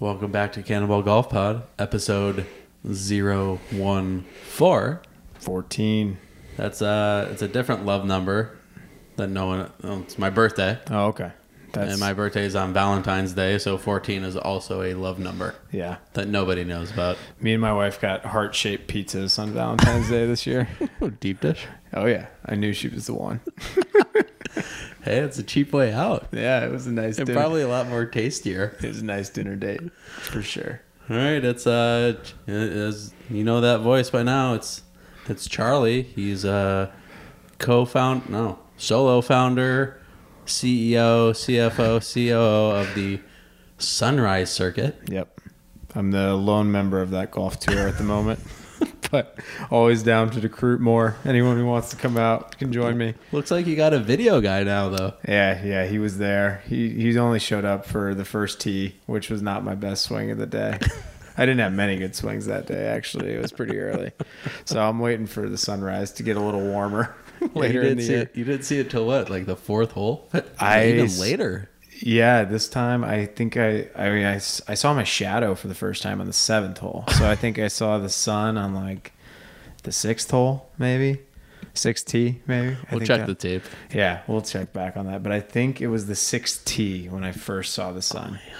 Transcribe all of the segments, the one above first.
Welcome back to Cannonball Golf Pod, episode 014. 14. That's a, it's a different love number that no one oh, it's my birthday. Oh, okay. That's and my birthday is on Valentine's Day, so 14 is also a love number yeah. that nobody knows about. Me and my wife got heart shaped pizzas on Valentine's Day this year. Oh, deep dish. Oh yeah, I knew she was the one. Hey, it's a cheap way out. Yeah, it was a nice. And dinner. probably a lot more tastier. it was a nice dinner date for sure. All right, it's uh, as you know that voice by now. It's it's Charlie. He's a co-found, no, solo founder, CEO, CFO, COO of the Sunrise Circuit. Yep, I'm the lone member of that golf tour at the moment, but always down to recruit more. Anyone who wants to come out can join me. Looks like you got a video guy now, though. Yeah, yeah, he was there. He he only showed up for the first tee, which was not my best swing of the day. I didn't have many good swings that day. Actually, it was pretty early, so I'm waiting for the sunrise to get a little warmer later you in the see year. it. You did see it till what, like the fourth hole? I even later. Yeah, this time I think I I mean I, I saw my shadow for the first time on the seventh hole. So I think I saw the sun on like the sixth hole, maybe sixth tee, maybe. I We'll check the tape. Yeah, we'll check back on that. But I think it was the sixth tee when I first saw the sun. Oh,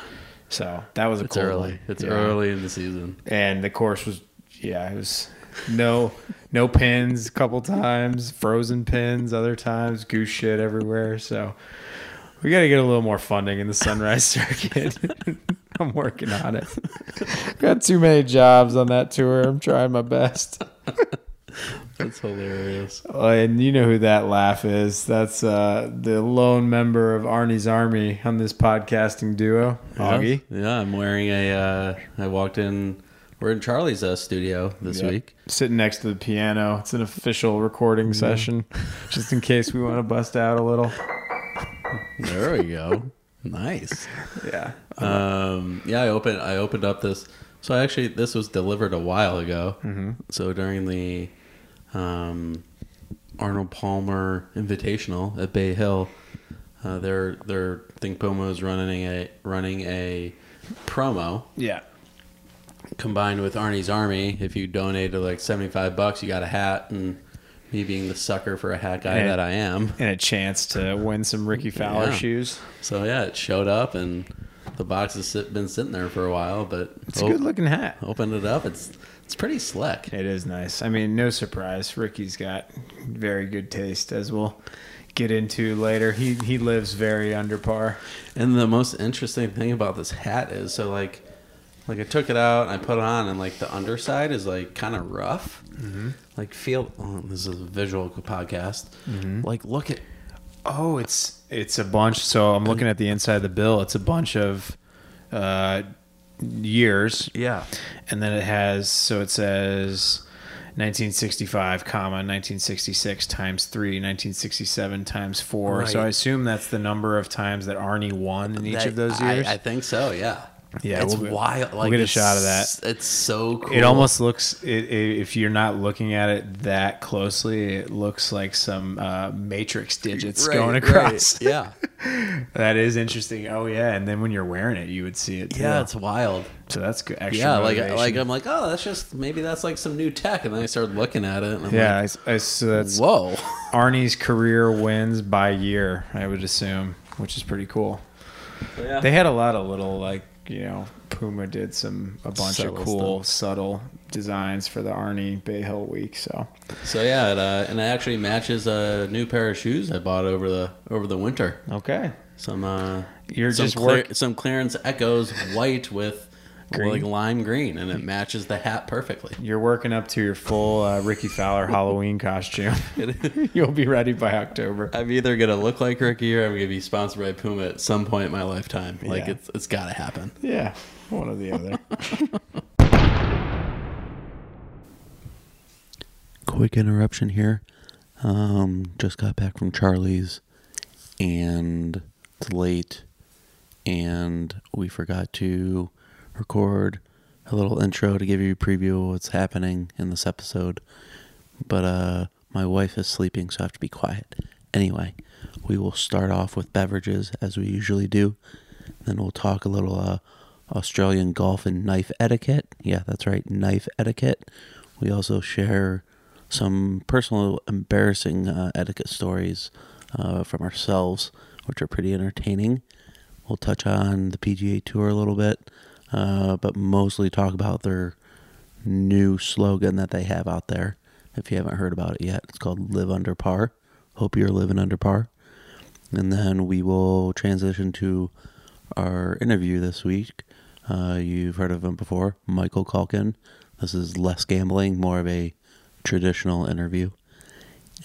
so that was a It's cool early. one. It's Yeah. early in the season. and the course was yeah, it was no no pins a couple times, frozen pins other times, goose shit everywhere. So we got to get a little more funding in the sunrise circuit. I'm working on it. Got too many jobs on that tour. I'm trying my best. That's hilarious. Oh, and you know who that laugh is? That's uh, the lone member of Arnie's army on this podcasting duo, Augie. Yeah, I'm wearing a. Uh, I walked in. We're in Charlie's uh, studio this Yep. week. Sitting next to the piano. It's an official recording session, just in case we want to bust out a little. There we go. nice. Yeah. Um, yeah, I opened. I opened up this. So I actually, this was delivered a while ago. Mm-hmm. So during the um, Arnold Palmer Invitational at Bay Hill, uh, their their Think Puma is running a running a promo Yeah. combined with Arnie's Army. If you donated like seventy five bucks, you got a hat, and me being the sucker for a hat guy And- that I am. And a chance to win some Rickie Fowler Yeah. shoes. So yeah, it showed up, and the box has sit, been sitting there for a while, but It's a good looking hat. Opened it up. It's it's pretty slick. It is nice. I mean, no surprise. Rickie's got very good taste, as we'll get into later. He he lives very under par. And the most interesting thing about this hat is so like like I took it out and I put it on and like the underside is like kind of rough. Mm-hmm. Like feel oh, this is a visual podcast. Like look at Oh, it's it's a bunch. So I'm looking at the inside of the bill. It's a bunch of uh, years, yeah. and then it has. So it says 1965, comma 1966 times three, 1967 times four. So I assume that's the number of times that Arnie won in each That- of those I- years. I, think so. Yeah. Yeah, it's we'll- wild. Like get a shot of that. It's so cool. It almost looks, it, it, if you're not looking at it that closely, it looks like some uh, matrix digits Right, going right. across. Yeah. That is interesting. Oh yeah, and then when you're wearing it, you would see it. Too. Yeah, it's wild. so that's good. Extra Yeah, like motivation. like I'm like, oh, that's just maybe that's like some new tech, and then I started looking at it, and I'm yeah. like, I, I, so that's whoa. Arnie's career wins by year. I would assume, which is pretty cool. Yeah. They had a lot of little like you know Puma did some a bunch Subtle of cool subtle designs for the Arnie Bay Hill week. So So yeah, it, uh, and it actually matches a new pair of shoes I bought over the over the winter. okay, Some uh, You're some just clear- work- some clearance Eccos white with Green? like lime green, and it matches the hat perfectly. you're working up to your full uh, Rickie Fowler Halloween costume. You'll be ready by October. I'm either gonna look like Rickie or I'm gonna be sponsored by Puma at some point in my lifetime. Like Yeah. it's it's gotta happen. Yeah, one or the other. Quick interruption here. Um, just got back from Charlie's, and it's late, and we forgot to record a little intro to give you a preview of what's happening in this episode. But uh, my wife is sleeping, so I have to be quiet. Anyway, we will start off with beverages as we usually do. Then we'll talk a little uh, Australian golf and knife etiquette. Yeah, that's right, knife etiquette. We also share some personal embarrassing uh, etiquette stories uh, from ourselves, which are pretty entertaining. We'll touch on the PGA Tour a little bit, uh, but mostly talk about their new slogan that they have out there. If you haven't heard about it yet, it's called Live Under Par. Hope you're living under par. And then we will transition to our interview this week. Uh, you've heard of him before, Michael Calkin. This is less gambling, more of a traditional interview.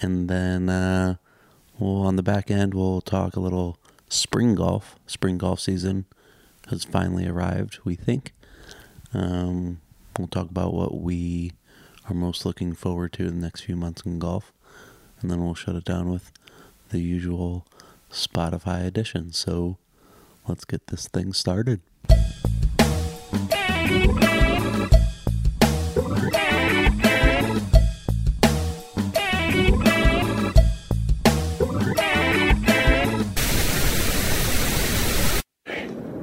And then uh, on the back end, we'll talk a little spring golf. Spring golf season has finally arrived, we think. Um, we'll talk about what we are most looking forward to in the next few months in golf. And then we'll shut it down with the usual Spotify edition. So let's get this thing started.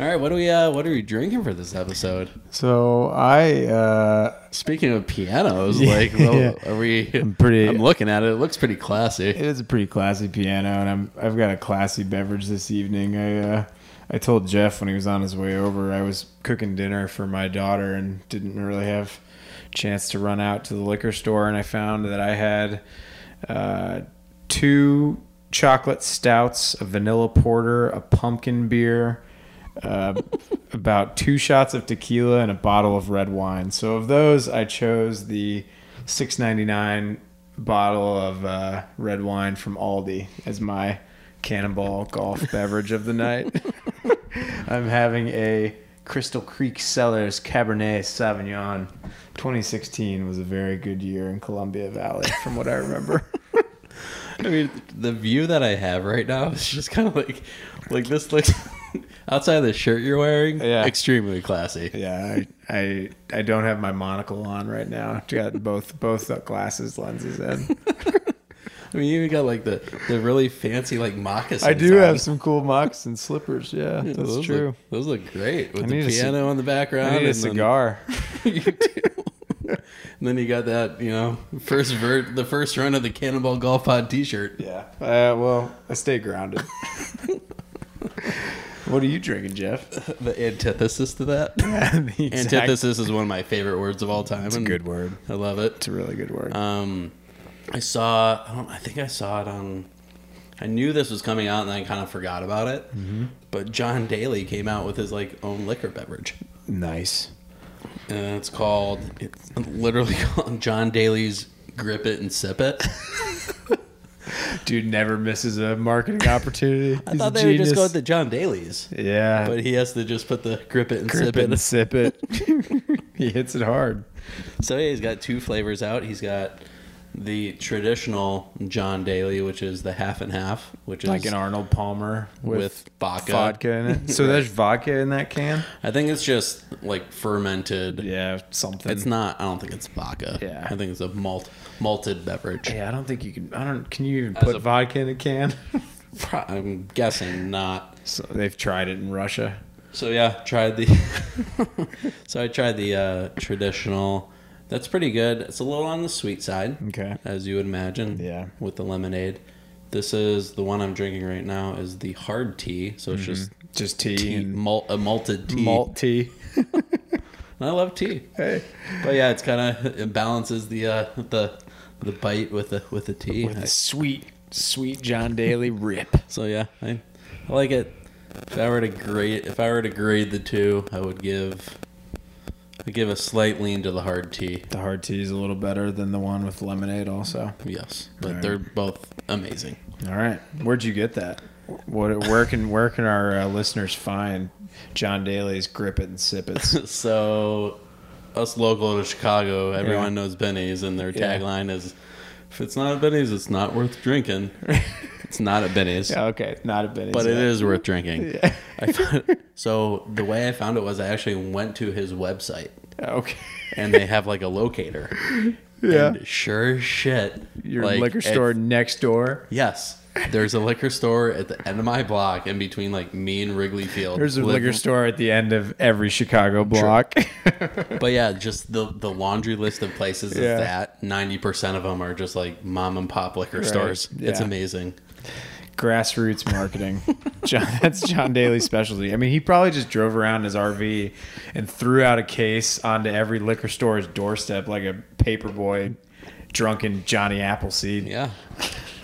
All right, what are we uh, what are we drinking for this episode? So I uh, Speaking of pianos, Yeah, like, well, yeah. are we? I'm pretty- I'm looking at it. It looks pretty classy. it is a pretty classy piano, and I'm I've got a classy beverage this evening. I uh, I told Jeff when he was on his way over, I was cooking dinner for my daughter and didn't really have a chance to run out to the liquor store, and I found that I had uh, two chocolate stouts, a vanilla porter, a pumpkin beer. Uh, about two shots of tequila and a bottle of red wine. So of those, I chose the six ninety nine bottle of uh, red wine from Aldi as my cannonball golf beverage of the night. I'm having a Crystal Creek Cellars Cabernet Sauvignon. 2016 was a very good year in Columbia Valley, from what I remember. I mean, the view that I have right now is just kind of like, like this looks outside of the shirt you're wearing. Yeah. extremely classy. yeah, I, I I don't have my monocle on right now. I Got both both glasses lenses in. I mean, you even got like the the really fancy like moccasins. I do on. have some cool moccasin slippers. Yeah, that's those true. Look, those look great with the need a ci- piano in the background. I need a and then- cigar. you do. and then you got that, you know, first vert, the first run of the Cannonball Golf Pod T-shirt. Yeah. Uh, well, I stay grounded. What are you drinking, Jeff? The antithesis to that. the exact- Antithesis is one of my favorite words of all time. It's a good word. I love it. It's a really good word. Um, I saw. I don't. I think I saw it on. I knew this was coming out, and I kind of forgot about it. Mm-hmm. But John Daly came out with his like own liquor beverage, nice. and it's called. It's literally called John Daly's Grip It and Sip It. Dude never misses a marketing opportunity. I thought they would just go with the John Daly's, Yeah. but he has to just put the Grip It and grip Sip it It. and sip it. he hits it hard. So yeah, he's got two flavors out. He's got the traditional John Daly, which is the half and half, which is Like an Arnold Palmer with, with vodka. vodka in it. So there's vodka in that can? I think it's just like fermented. Yeah, something. It's not. I don't think it's vodka. Yeah. I think it's a malt malted beverage. Yeah, I don't think you can. I don't. Can you even As put a- vodka in a can? I'm guessing not. so they've tried it in Russia. So yeah, tried the. so I tried the uh, traditional. That's pretty good. It's a little on the sweet side, Okay. as you would imagine. Yeah. With the lemonade. This is the one I'm drinking right now. Is the hard tea. So it's just Just tea, tea, and malt, a malted tea. malt tea. I love tea. Hey, But yeah, it's kind of it balances the uh, the the bite with the with the tea. with I- a sweet, sweet John Daly rip. so yeah, I, I like it. If I were to grade, if I were to grade the two, I would give, I give a slight lean to the hard tea. The hard tea is a little better than the one with lemonade, also. Yes, but Alright. they're both amazing. All right, where'd you get that? What? Where can where can our uh, listeners find John Daly's Grip It and Sip It? so, us local to Chicago, everyone Yeah. knows Benny's, and their Yeah. tagline is, "If it's not a Benny's, it's not worth drinking." It's not at Benny's. Yeah, okay, not a bit. but it is worth drinking. I found, so the way I found it was I actually went to his website Okay. and they have like a locator. Yeah. And sure as shit. Your like, liquor store next door. yes. There's a liquor store at the end of my block in between like me and Wrigley Field. There's a liquor store at the end of every Chicago block. But yeah, just the the laundry list of places Yeah. is that. Ninety percent of them are just like mom and pop liquor stores. It's yeah. amazing. Grassroots marketing. John, that's John Daly's specialty. I mean, he probably just drove around in his RV and threw out a case onto every liquor store's doorstep like a paperboy drunken Johnny Appleseed. Yeah.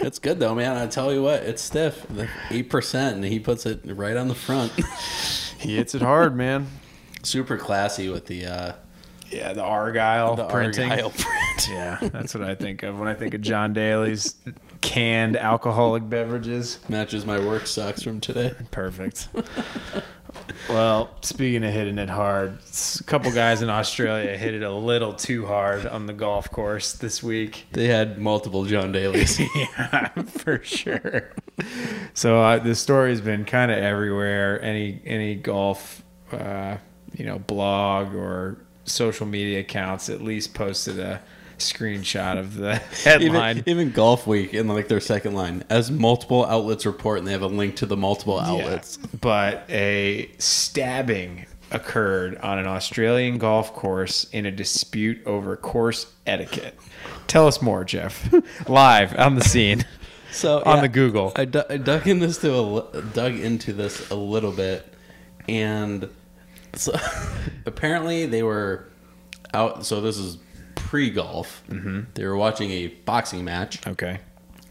It's good though, man. I tell you what, it's stiff. Eight percent, and he puts it right on the front. He hits it hard, man. Super classy with the uh, Yeah, the Argyle the printing. Argyle print. Yeah, that's what I think of when I think of John Daly's canned alcoholic beverages. Matches my work socks from today. Perfect. well, speaking of hitting it hard, a couple guys in Australia hit it a little too hard on the golf course this week. They had multiple John Daly's. yeah, for sure. So uh, this story's been kind of everywhere. Any any golf, uh, you know, blog or social media accounts at least posted a screenshot of the headline. even, even Golfweek in like their second line, as multiple outlets report, and they have a link to the multiple outlets. Yeah. But a stabbing occurred on an Australian golf course in a dispute over course etiquette. Tell us more, Jeff. Live on the scene. So On yeah, the Google. I, dug in this to a, dug into this a little bit, and so apparently they were out. So this is pre-golf. Mm-hmm. They were watching a boxing match. Okay.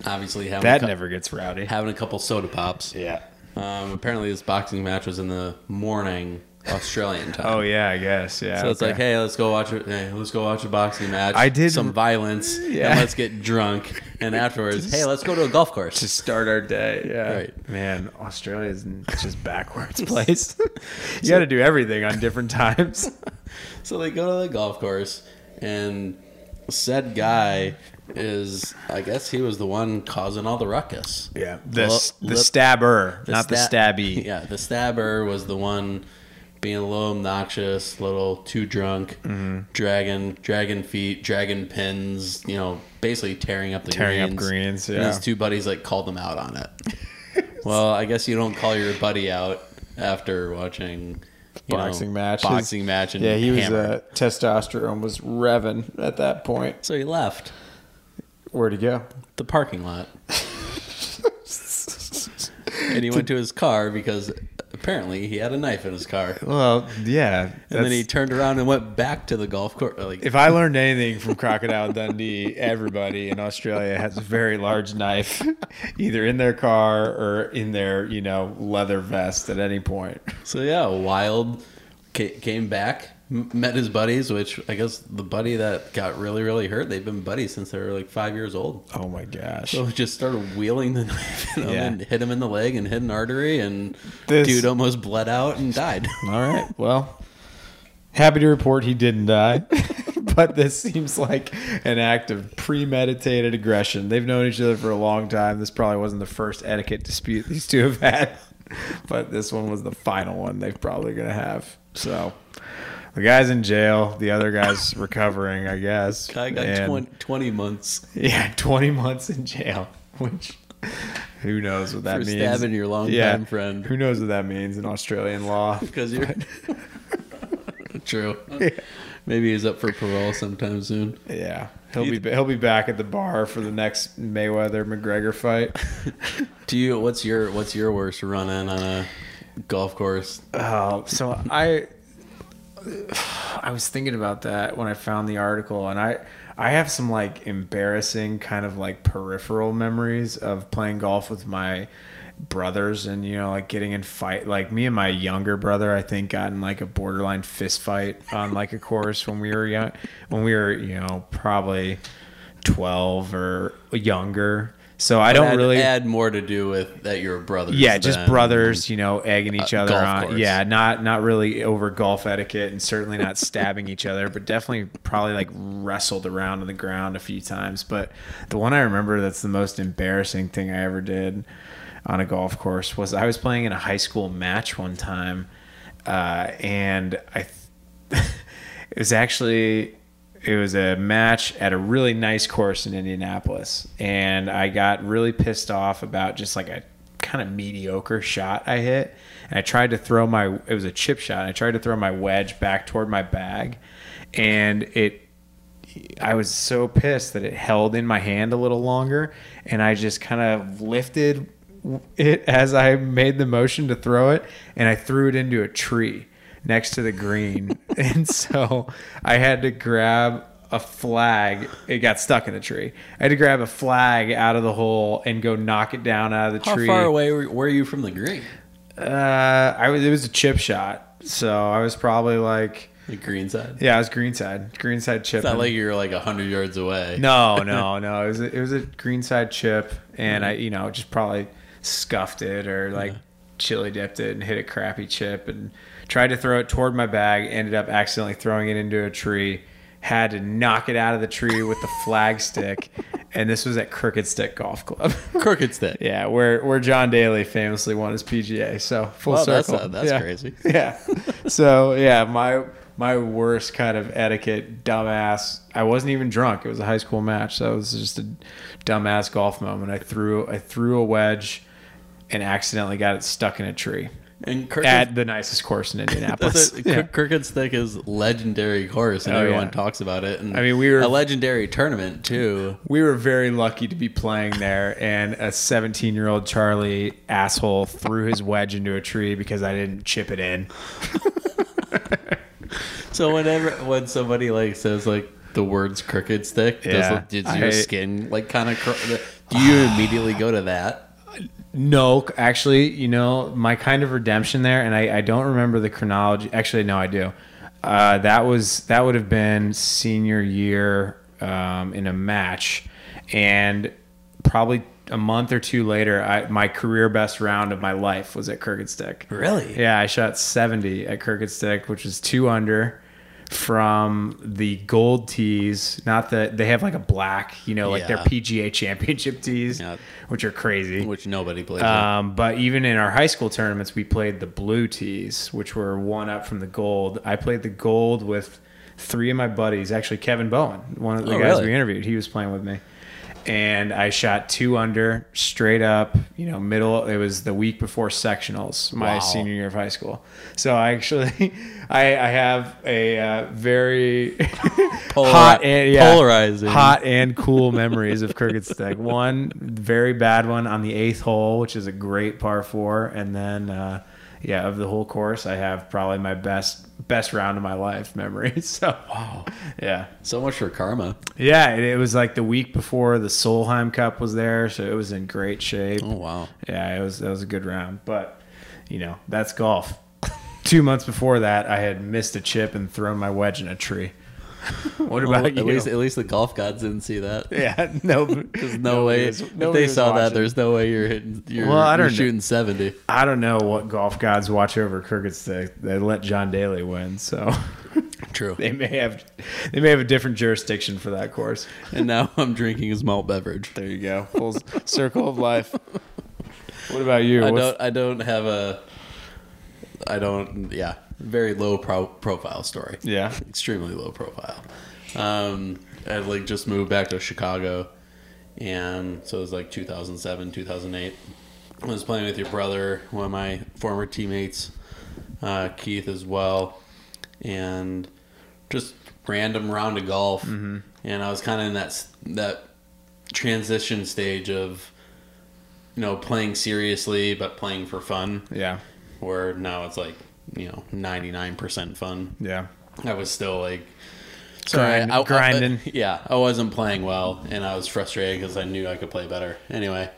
Obviously, having That cou- never gets rowdy. having a couple soda pops. Yeah. Um, apparently, this boxing match was in the morning Australian time. Oh yeah, I guess. Yeah. So it's okay. like, hey, let's go watch it. Hey, let's go watch a boxing match. I did- some violence, Yeah. and let's get drunk. And afterwards, hey, let's go to a golf course. to start our day. Yeah. Right. Man, Australia's n- just backwards place. you got to do everything on different times. So they go to the golf course, and said guy is, I guess he was the one causing all the ruckus. Yeah. The, the stabber, not the stabby. Yeah, the stabber was the one being a little obnoxious, a little too drunk, Mm-hmm. dragging dragging feet, dragging pins, you know, basically tearing up the Tearing up greens. greens, And yeah. his two buddies like called him out on it. well, I guess you don't call your buddy out after watching you know, Boxing match. boxing match, and Yeah, he was hammer. uh, testosterone was revving at that point. so he left Where'd he go? the parking lot. and he went to his car because apparently he had a knife in his car. Well, yeah. And then he turned around and went back to the golf course. Like, if I learned anything from Crocodile Dundee, everybody in Australia has a very large knife, either in their car or in their, you know, leather vest at any point. so yeah, Wild came back, met his buddies, which I guess the buddy that got really, really hurt, they've been buddies since they were like five years old. Oh my gosh. So he just started wheeling the knife Yeah. and hit him in the leg and hit an artery, and This- dude almost bled out and died. All right. Well, happy to report he didn't die. but this seems like an act of premeditated aggression. They've known each other for a long time. This probably wasn't the first etiquette dispute these two have had, but this one was the final one they're probably going to have. So the guy's in jail. The other guy's recovering, I guess. Guy got And- 20, 20 months Yeah, 20 months in jail, which who knows what that for means. stabbing your longtime friend. Who knows what that means in Australian law? Because you're true. Maybe he's up for parole sometime soon. Yeah, he'll be he'll be back at the bar for the next Mayweather McGregor fight. Do you? What's your What's your worst run in on a golf course? Oh, so I I was thinking about that when I found the article, and I I have some like embarrassing kind of like peripheral memories of playing golf with my brothers and you know like getting in fight like me and my younger brother i think got in like a borderline fist fight on like a course when we were young when we were you know probably 12 or younger So I don't Had- really had more to do with that you're brothers. yeah, just brothers, you know, egging each uh, other on. course. Yeah, not not really over golf etiquette, and certainly not stabbing each other, but definitely probably like wrestled around on the ground a few times. But the one I remember that's the most embarrassing thing I ever did on a golf course was I was playing in a high school match one time, uh, and I it was actually it was a match at a really nice course in Indianapolis, and I got really pissed off about just like a kind of mediocre shot I hit, and I tried to throw my it was a chip shot. I tried to throw my wedge back toward my bag, and it I was so pissed that it held in my hand a little longer, and I just kind of lifted it as I made the motion to throw it, and I threw it into a tree next to the green. and so I had to grab a flag. It got stuck in the tree. I had to grab a flag out of the hole and go knock it down out of the tree. How tree. far away were, were you from the green? Uh, I was. It was a chip shot, so I was probably like, The green side. yeah, it was greenside, greenside chip. It's not like you're like hundred yards away. No, no, no. It was a, it was a greenside chip, and I, you know, just probably scuffed it or like chili dipped it and hit a crappy chip and tried to throw it toward my bag. Ended up accidentally throwing it into a tree. Had to knock it out of the tree with the flag stick, and this was at Crooked Stick Golf Club. Crooked stick. yeah, where where John Daly famously won his PGA. So full Well, that's, circle. uh, that's Yeah. crazy. Yeah. So yeah, my my worst kind of etiquette, dumbass. I wasn't even drunk. It was a high school match, so it was just a dumbass golf moment. I threw I threw a wedge, and accidentally got it stuck in a tree And Crooked, at the nicest course in Indianapolis. that's Yeah. Crooked Stick is legendary course, and Oh, everyone yeah. talks about it. And I mean, we were- a legendary tournament too. We were very lucky to be playing there, and a 17 year old Charlie asshole threw his wedge into a tree because I didn't chip it in. So whenever when somebody like says like the words crooked stick, Yeah. does, does your I- skin like kind of? Cr- do you immediately go to that? No, actually, you know, my kind of redemption there, and I, I don't remember the chronology. Actually, no, I do. Uh, that was that would have been senior year um, in a match, and probably a month or two later, I, my career best round of my life was at Crooked Stick. Really? Yeah, I shot 70 at Crooked Stick, which is two under from the gold tees. Not that they have like a black, you know, like their PGA championship tees, Yeah. which are crazy. Which nobody plays. Um, but even in our high school tournaments, we played the blue tees, which were one up from the gold. I played the gold with three of my buddies. Actually, Kevin Bowen, one of the Oh, guys really? we interviewed, he was playing with me. And I shot two under, straight up, you know, middle. It was the week before sectionals, my Wow. senior year of high school. So I actually, I, I have a uh, very hot and yeah, polarizing. hot and cool memories of Crooked Stick. One very bad one on the eighth hole, which is a great par four, and then uh, yeah, of the whole course, I have probably my best best round of my life memory. So wow, yeah, so much for karma. yeah, it, it was like the week before the Solheim Cup was there, so it was in great shape. Oh wow. Yeah, it was that was a good round, but you know that's golf. Two months before that, I had missed a chip and thrown my wedge in a tree. What about Well, you? at least at least the golf gods didn't see that. yeah, no, There's no way was- if they saw that. There's no way you're hitting. You're, Well, I don't know. shooting seventy. I don't know what golf gods watch over Stick. They let John Daly win, so True. they may have they may have a different jurisdiction for that course. and now I'm drinking his malt beverage. There you go, full circle of life. What about you? I What's- don't. I don't have a. I don't. Yeah, very low pro- profile story. Yeah. extremely low profile. Um, I like just moved back to Chicago, and so it was like 2007, 2008. I was playing with your brother, one of my former teammates, uh, Keith as well, and just random round of golf. And I was kind of in that that transition stage of, you know, playing seriously but playing for fun. Yeah, Where now it's like you know 99% fun. yeah, I was still like Grind- I- I- grinding. yeah, I wasn't playing well, and I was frustrated because I knew I could play better. Anyway,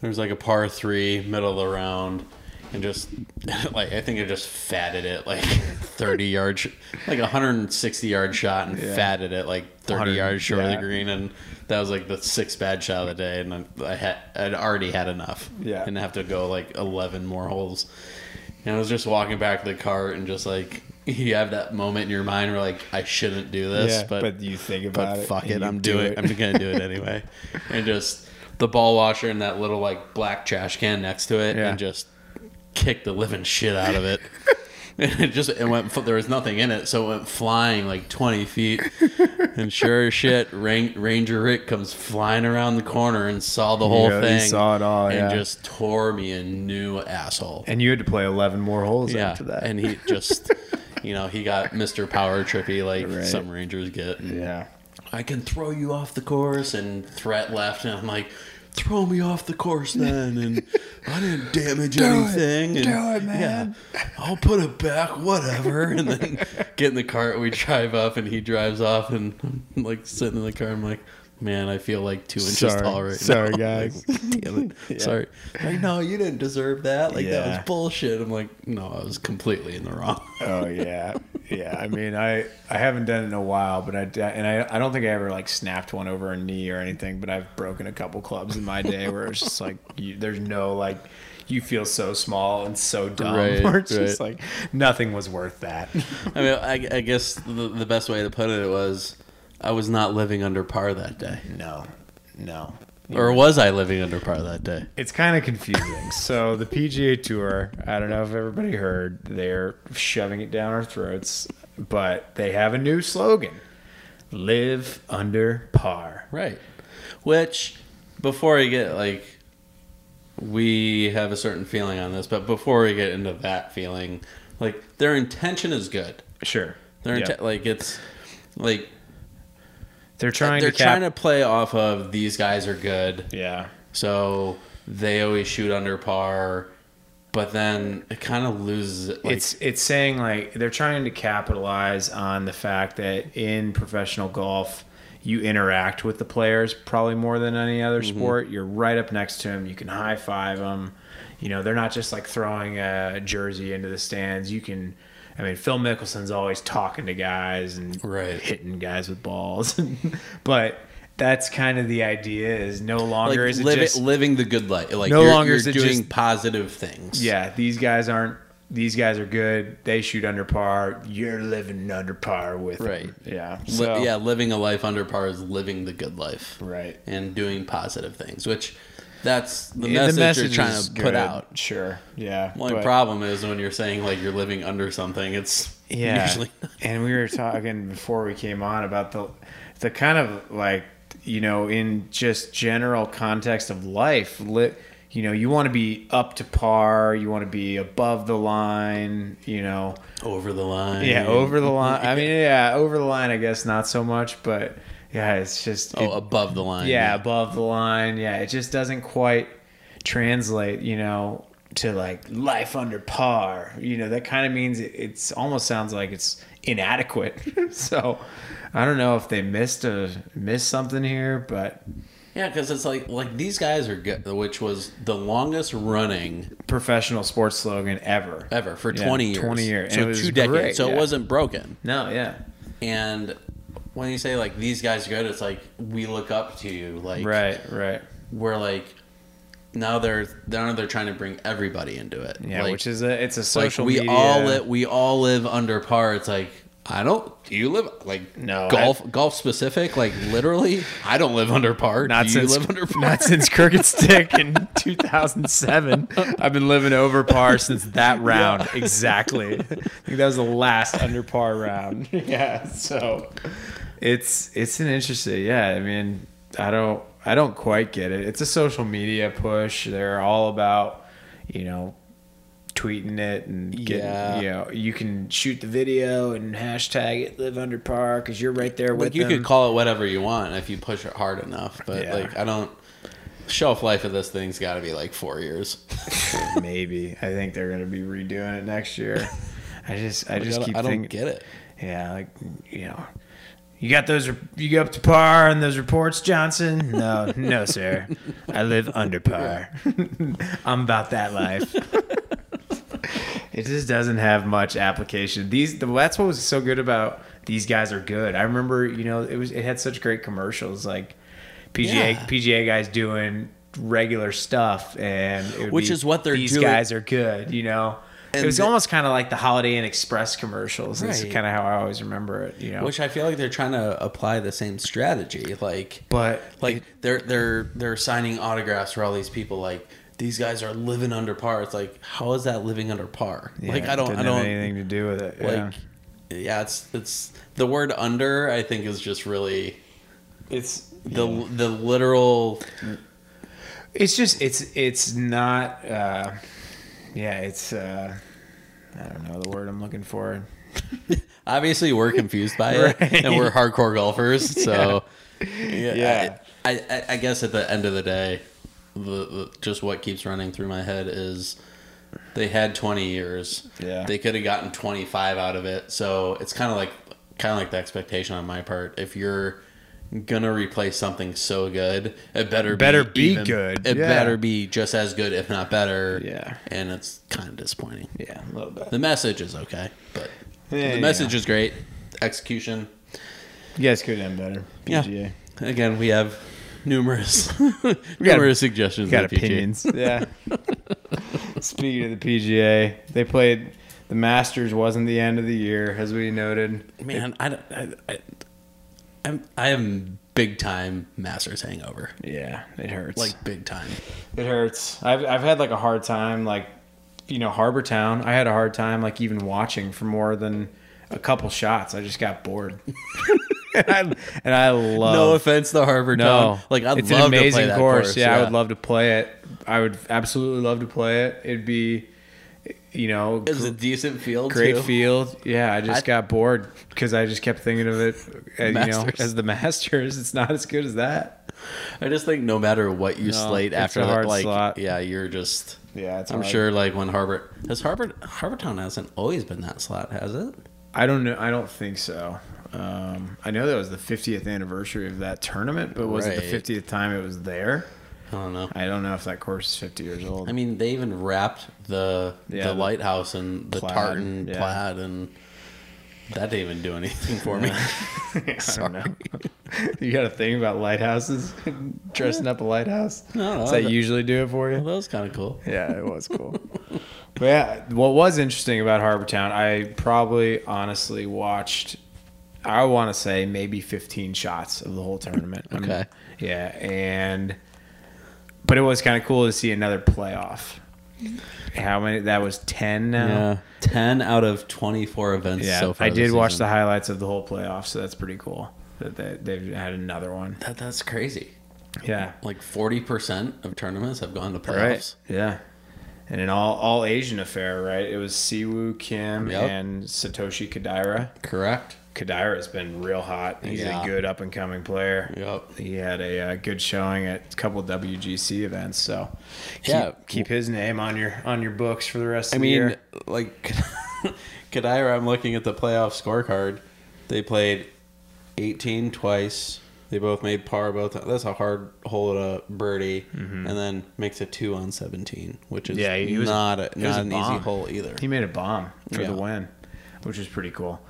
there was like a par three, middle of the round, and just like I think I just fatted it like thirty yards, like a hundred and sixty yard shot, and Yeah. fatted it like thirty 100, yards short of the green, and that was like the sixth bad shot of the day, and I, I had I'd already had enough. Yeah. and have to go like eleven more holes. And I was just walking back to the cart and just like you have that moment in your mind where like I shouldn't do this, yeah, but but, you think about it. fuck it, I'm do doing it. I'm gonna do it anyway. and just the ball washer and that little like black trash can next to it, Yeah. and just kick the living shit out of it. and it just it went. There was nothing in it, so it went flying like 20 feet. and sure as shit, Ran- Ranger Rick comes flying around the corner and saw the whole Yeah, thing. saw it all, and yeah. just tore me a new asshole. and you had to play 11 more holes yeah, after that. and he just. You know, he got Mr. Power Trippy like Right. some Rangers get. yeah. I can throw you off the course and threat left and I'm like throw me off the course then and I didn't damage anything and Do it, man. yeah I'll put it back whatever and then get in the cart we drive up and he drives off and I'm like sitting in the car I'm like man I feel like two inches Sorry. tall right Sorry, now guys. Like, damn it sorry like no you didn't deserve that like that was bullshit I'm like no I was completely in the wrong Oh yeah, yeah. I mean, I I haven't done it in a while, but I and I I don't think I ever like snapped one over a knee or anything. But I've broken a couple clubs in my day where it's just like you, there's no like you feel so small and so dumb. Right, where it's just like nothing was worth that. I mean I, I guess the, the best way to put it was I was not living under par that day no, no. Or was I living under par that day? It's kind of confusing. so the PGA Tour, I don't know if everybody heard, they're shoving it down our throats, but they have a new slogan: "Live under par." Right. Which, before I get like, we have a certain feeling on this, but before we get into that feeling, like their intention is good. Sure. Their Yeah. inten- like it's like They're trying they're to cap- trying to play off of these guys are good, Yeah. so they always shoot under par. But then it kind of loses. Like, it's it's saying like they're trying to capitalize on the fact that in professional golf you interact with the players probably more than any other Mm-hmm. sport. You're right up next to them. You can high five them. You know, they're not just like throwing a jersey into the stands. You can. I mean, Phil Mickelson's always talking to guys and Right. hitting guys with balls, but that's kind of the idea. Is no like longer is it livi- just living the good life. Like No you're, longer you're is it doing just- positive things. yeah, these guys aren't. These guys are good. They shoot under par. You're living under par with them. Right. Yeah. Li- yeah, living a life under par is living the good life. Right. And doing positive things, which that's the Yeah, message, you're trying to put out. Sure. Yeah. The only but- problem is when you're saying like you're living under something, it's Yeah. usually and we were talking before we came on about the the kind of like you know in just general context of life. Li- you know, you want to be up to par. You want to be above the line. You know. over the line. Yeah, over the line. I mean, yeah, over the line. I guess not so much, but yeah, it's just Oh, it- above the line. yeah, above the line. Yeah, it just doesn't quite translate, you know, to like life under par. You know, that kind of means it, it's almost sounds like it's inadequate. so, I don't know if they missed a missed something here, but Yeah, because it's like like these guys are good, which was the longest running professional sports slogan ever. ever for Yeah, 20 years. 20 years. So And it was two decades. great, so yeah. it wasn't broken. No, yeah. And when you say like these guys are good, it's like we look up to you. Like Right, right. we're like now they're now they're trying to bring everybody into it. Yeah, like, which is a it's a like social we media. all live we all live under par. It's like I don't. Do you live like No, golf golf specific? Like literally, I don't live under par. Not do since you live under par? not since Crooked Stick in 2007. I've been living over par since that round. Exactly. I think that was the last under par round. Yeah. So it's it's an interesting. Yeah. I mean, I don't I don't quite get it. It's a social media push. They're all about you know tweeting it and getting, Yeah. you know you can shoot the video and hashtag it live under par because you're right there with like you them. could call it whatever you want if you push it hard enough. But Yeah. like I don't. Shelf life of this thing's got to be like four years. Maybe. I think they're gonna be redoing it next year. I just, I just I don't, keep I don't thinking. get it. Yeah, like you know, you got those. You go up to par on those reports, Johnson? No, no, sir. I live under par. I'm about that life. it just doesn't have much application. These, the, that's what was so good about these guys are good. I remember, you know, it was it had such great commercials like. PGA Yeah. PGA guys doing regular stuff, and it would Which be, is what they're these doing. guys are good, you know. And it was the- almost kind of like the Holiday Inn Express commercials. That's Right. kind of how I always remember it, you know. Which I feel like they're trying to apply the same strategy. Like, but like they're they're they're signing autographs for all these people. Like these guys are living under par. It's like how is that living under par? like I don't I don't have anything to do with it. like. yeah. Yeah. it's it's the word under. I think is just really It's the the literal. It's just it's it's not. uh Yeah, it's. uh I don't know the word I'm looking for. Obviously, we're confused by it, Right. and we're hardcore golfers. So, yeah, Yeah. I, I, I guess at the end of the day, the, the just what keeps running through my head is they had 20 years. Yeah. they could have gotten 25 out of it. So it's kind of like kind of like the expectation on my part. If you're gonna replace something so good, it better Better be, be good. It Yeah. better be just as good, if not better. Yeah. and it's kind of disappointing. Yeah, a little bit. The message is okay, but Yeah, the message is great. Execution. You guys could have done better. Yeah. PGA. Again, we have numerous numerous suggestions. Got opinions. Yeah. Speaking of the PGA, they played. The Masters wasn't the end of the year, as we noted. Man, I, don't- I, I, I'm I am big time Masters hangover. Yeah, it hurts. Like big time. it hurts. I've I've had like a hard time, like you know, Harbour Town. I had a hard time, like even watching for more than a couple shots. I just got bored. and I and I love no offense to Harbour. No, Town. like I'd it's love an amazing to play that course. course. Yeah, I would love to play it. I would absolutely love to play it. It'd be, you know, It was a decent field. great too. field. Yeah, I just I- got bored because I just kept thinking of it, uh, you know, as the Masters. It's not as good as that. I just think no matter what you No, slate after a that, like slot. yeah, you're just. Yeah, it's I'm hard. sure like when Harbour has Harbour Harbour Town hasn't always been that slot, has it? I don't know. I don't think so. Um, I know that was the 50th anniversary of that tournament, but was it the 50th time it was there? I don't know. I don't know if that course is 50 years old. I mean, they even wrapped the Yeah, the the lighthouse and the plaid, tartan yeah. plaid, and that didn't even do anything for me. I don't know. you got a thing about lighthouses, dressing up a lighthouse. No, Does that that- usually do it for you? Well, that was kind of cool. Yeah, it was cool. but yeah, what was interesting about Harbour Town, I probably honestly watched, I want to say maybe 15 shots of the whole tournament. I mean, Okay. yeah, and, but it was kind of cool to see another playoff. How many? That was 10 now. Yeah, ten out of twenty four events Yeah, so far. I did watch season. the highlights of the whole playoff, so that's pretty cool that they, they've had another one. That, that's crazy. Yeah, Like forty percent of tournaments have gone to playoffs. Right. Yeah. And an all all Asian affair, right? It was Si Woo Kim Yep. and Satoshi Kodaira. Correct. Kodaira has been real hot. He's Yeah. a good up and coming player. Yep. He had a uh, good showing at a couple WGC events, so keep, Yeah. keep his name on your on your books for the rest I of the year. I mean, like Kodaira, I'm looking at the playoff scorecard. They played 18 twice. They both made par both. That's a hard hole a birdie, and then makes a two on 17, which is Mm-hmm. Yeah, he was- not a, not an easy hole either. He made a bomb for Yeah. the win, which is pretty cool.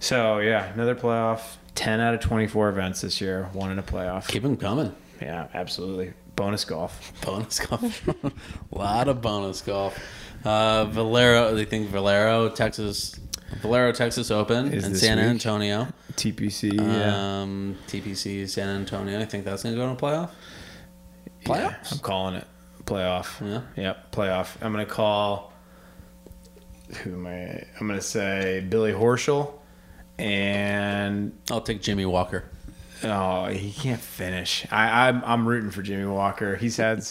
So yeah, another playoff. Ten out of twenty four events this year, one in a playoff. Keep them coming. Yeah, absolutely. Bonus golf. Bonus golf. a lot of bonus golf. Uh, Valero, they think Valero, Texas, Valero, Texas Open Is in San week? Antonio. TPC. Yeah. Um, TPC San Antonio. I think that's going to go to playoff. Yeah, I'm calling it playoff. Yeah. Yep, playoff. I'm gonna call. Who am I? I'm gonna say Billy Horschel, and I'll take Jimmy Walker. oh, he can't finish. I, I'm I'm rooting for Jimmy Walker. He's had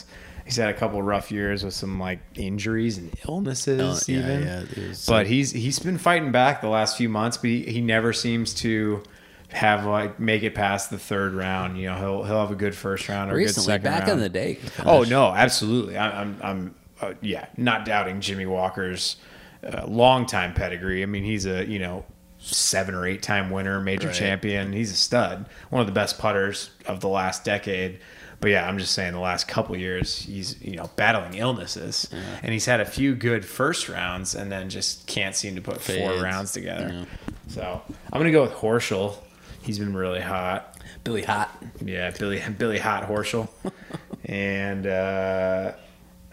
he's had a couple rough years with some like injuries and illnesses, Oh, yeah, even. yeah, was- but he's he's been fighting back the last few months, but he, he never seems to have like make it past the third round. You know, he'll he'll have a good first round or a good Recently, second back round. in the day. Oh no, absolutely. I, I'm, I'm, uh, yeah, not doubting Jimmy Walker's uh, long time pedigree. I mean, he's a you know seven or eight time winner, major Right. champion. He's a stud, one of the best putters of the last decade. But yeah, I'm just saying the last couple years he's you know battling illnesses, and he's had a few good first rounds, and then just can't seem to put four rounds together. Yeah. So I'm gonna go with Horschel. He's been really hot. Billy Hot. Yeah, Billy Billy Hot Horschel. and uh,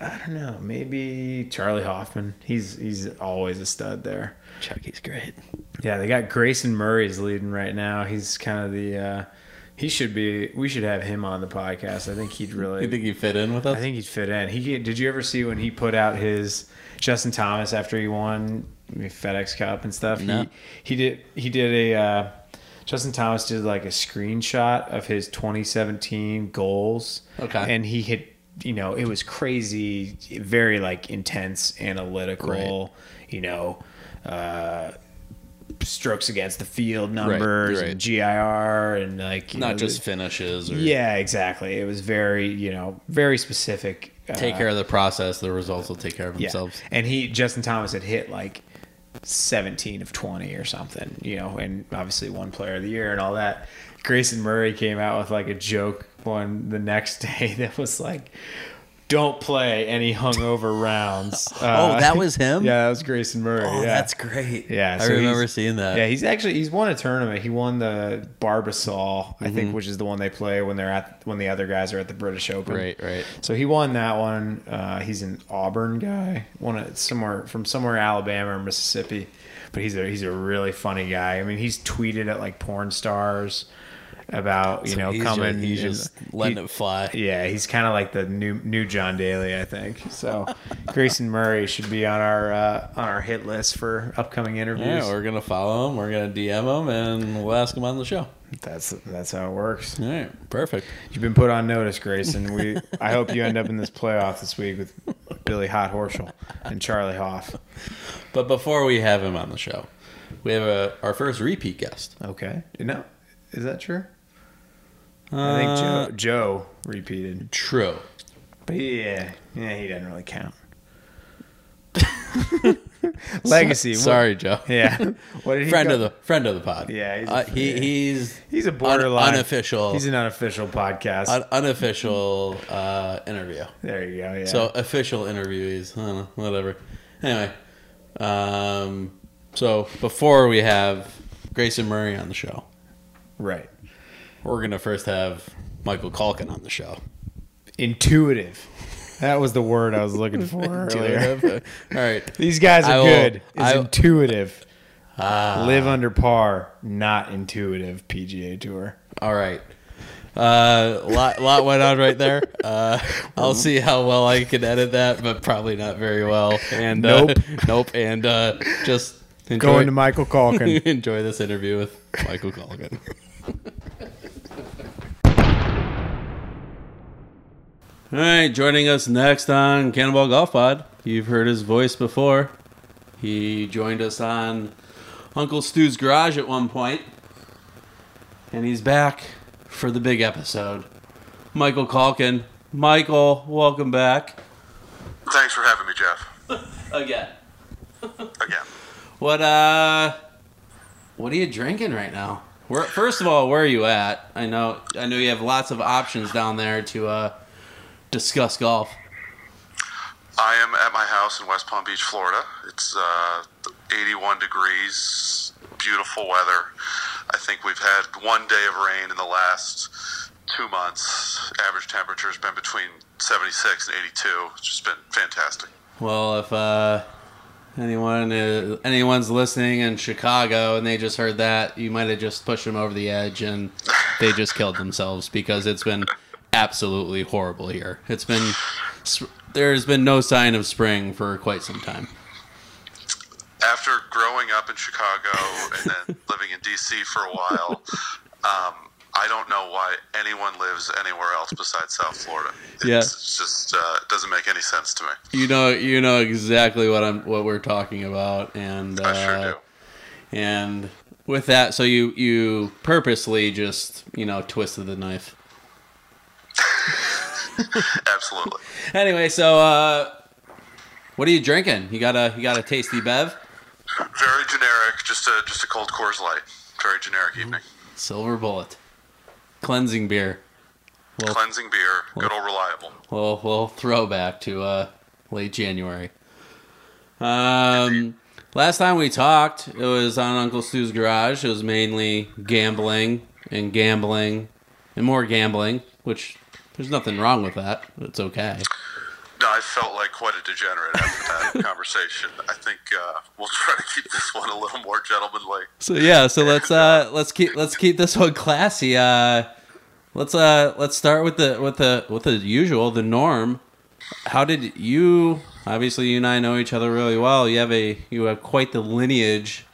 I don't know, maybe Charley Hoffman. He's he's always a stud there. Chucky's great. Yeah, they got Grayson Murray's leading right now. He's kind of the uh, he should be. We should have him on the podcast. I think he'd really. You think he'd fit in with us? I think he'd fit in. He did you ever see when he put out his Justin Thomas after he won the FedEx Cup and stuff? No. He he did he did a uh, Justin Thomas did like a screenshot of his 2017 goals. Okay. And he hit you know, it was crazy, very like intense, analytical, you know, uh strokes against the field numbers right. and GIR and like Not know, just the- finishes or yeah, exactly. It was very, you know, very specific. uh, take care of the process. The results will take care of yeah. themselves. And he, Justin Thomas, had hit like 17 of 20 or something, you know, and obviously one player of the year and all that. Grayson Murray came out with like a joke one the next day that was like, don't play any hungover rounds. Uh, oh, that was him. Yeah, that was Grayson Murray. Oh, yeah. that's great. Yeah, I remember seeing that. Yeah, he's actually he's won a tournament. He won the Barbasol, I Mm-hmm. think, which is the one they play when they're at when the other guys are at the British Open. Right, right. So he won that one. Uh, he's an Auburn guy, one of- somewhere from somewhere Alabama or Mississippi, but he's a he's a really funny guy. I mean, he's tweeted at like porn stars about you So know he's coming. Just, he's just letting he- it fly. yeah, he's kind of like the new new John Daly, I think. So Grayson Murray should be on our uh, on our hit list for upcoming interviews. Yeah, we're gonna follow him. We're gonna DM him, and we'll ask him on the show. That's that's how it works. All right, perfect. You've been put on notice, Grayson. We I hope you end up in this playoff this week with Billy Hot Horschel and Charley Hoff. But before we have him on the show, we have a, our first repeat guest. Okay, no, is that true? I think Joe Joe repeated, True. but yeah, yeah, he doesn't really count. Legacy. what- Sorry, Joe. Yeah. What did he friend go- of the friend of the pod. Yeah, he's a- uh, he he's He's a borderline unofficial. He's an unofficial podcast. un- unofficial uh, interview. there you go. Yeah. So official interviewees, I don't know, whatever. Anyway, um, so before we have Grayson Murray on the show, right. We're gonna first have Michael Calkin on the show. Intuitive. That was the word I was looking for earlier. All right. These guys are I will- good. It's I- intuitive. Ah. Live under par, not intuitive PGA Tour. All right. Uh, lot lot went on right there. Uh, I'll see how well I can edit that, but probably not very well. And uh, Nope. nope. And uh, just enjoy, Going to Michael Calkin. enjoy this interview with Michael Calkin. All right, joining us next on Cannonball Golf Pod. You've heard his voice before. He joined us on Uncle Stu's Garage at one point, and he's back for the big episode. Michael Calkin. Michael, welcome back Thanks for having me, Jeff. again. Again. What uh what are you drinking right now? Where first of all, where are you at? I know I know you have lots of options down there to uh discuss golf. I am at my house in West Palm Beach, Florida. It's uh, 81 degrees, beautiful weather. I think we've had one day of rain in the last two months. Average temperature has been between 76 and 82. It's just been fantastic. Well, if uh anyone uh, anyone's listening in Chicago and they just heard that, you might have just pushed them over the edge and they just killed themselves because it's been absolutely horrible here. It's been there's been no sign of spring for quite some time. After growing up in Chicago and then living in D.C. for a while, um, I don't know why anyone lives anywhere else besides South Florida. It's, Yeah. just uh, doesn't make any sense to me. You know, you know exactly what I'm, what we're talking about, and uh, I sure do. and with that, so you you purposely just you know twisted the knife. Absolutely. Anyway, so uh, what are you drinking? You got a you got a tasty bev, Very generic, just a just a cold Coors Light. Very generic evening. silver bullet, cleansing beer. Well, Cleansing beer, good old reliable. well, well, throwback to uh, late January. Um, last time we talked, it was on Uncle Stu's garage. It was mainly gambling and gambling and more gambling, which there's nothing wrong with that. It's okay. No, I felt like quite a degenerate after that conversation. I think uh, we'll try to keep this one a little more gentlemanly. So yeah, so let's uh let's keep let's keep this one classy. Uh let's uh let's start with the with the with the usual, the norm. How did you obviously you and I know each other really well. You have a you have quite the lineage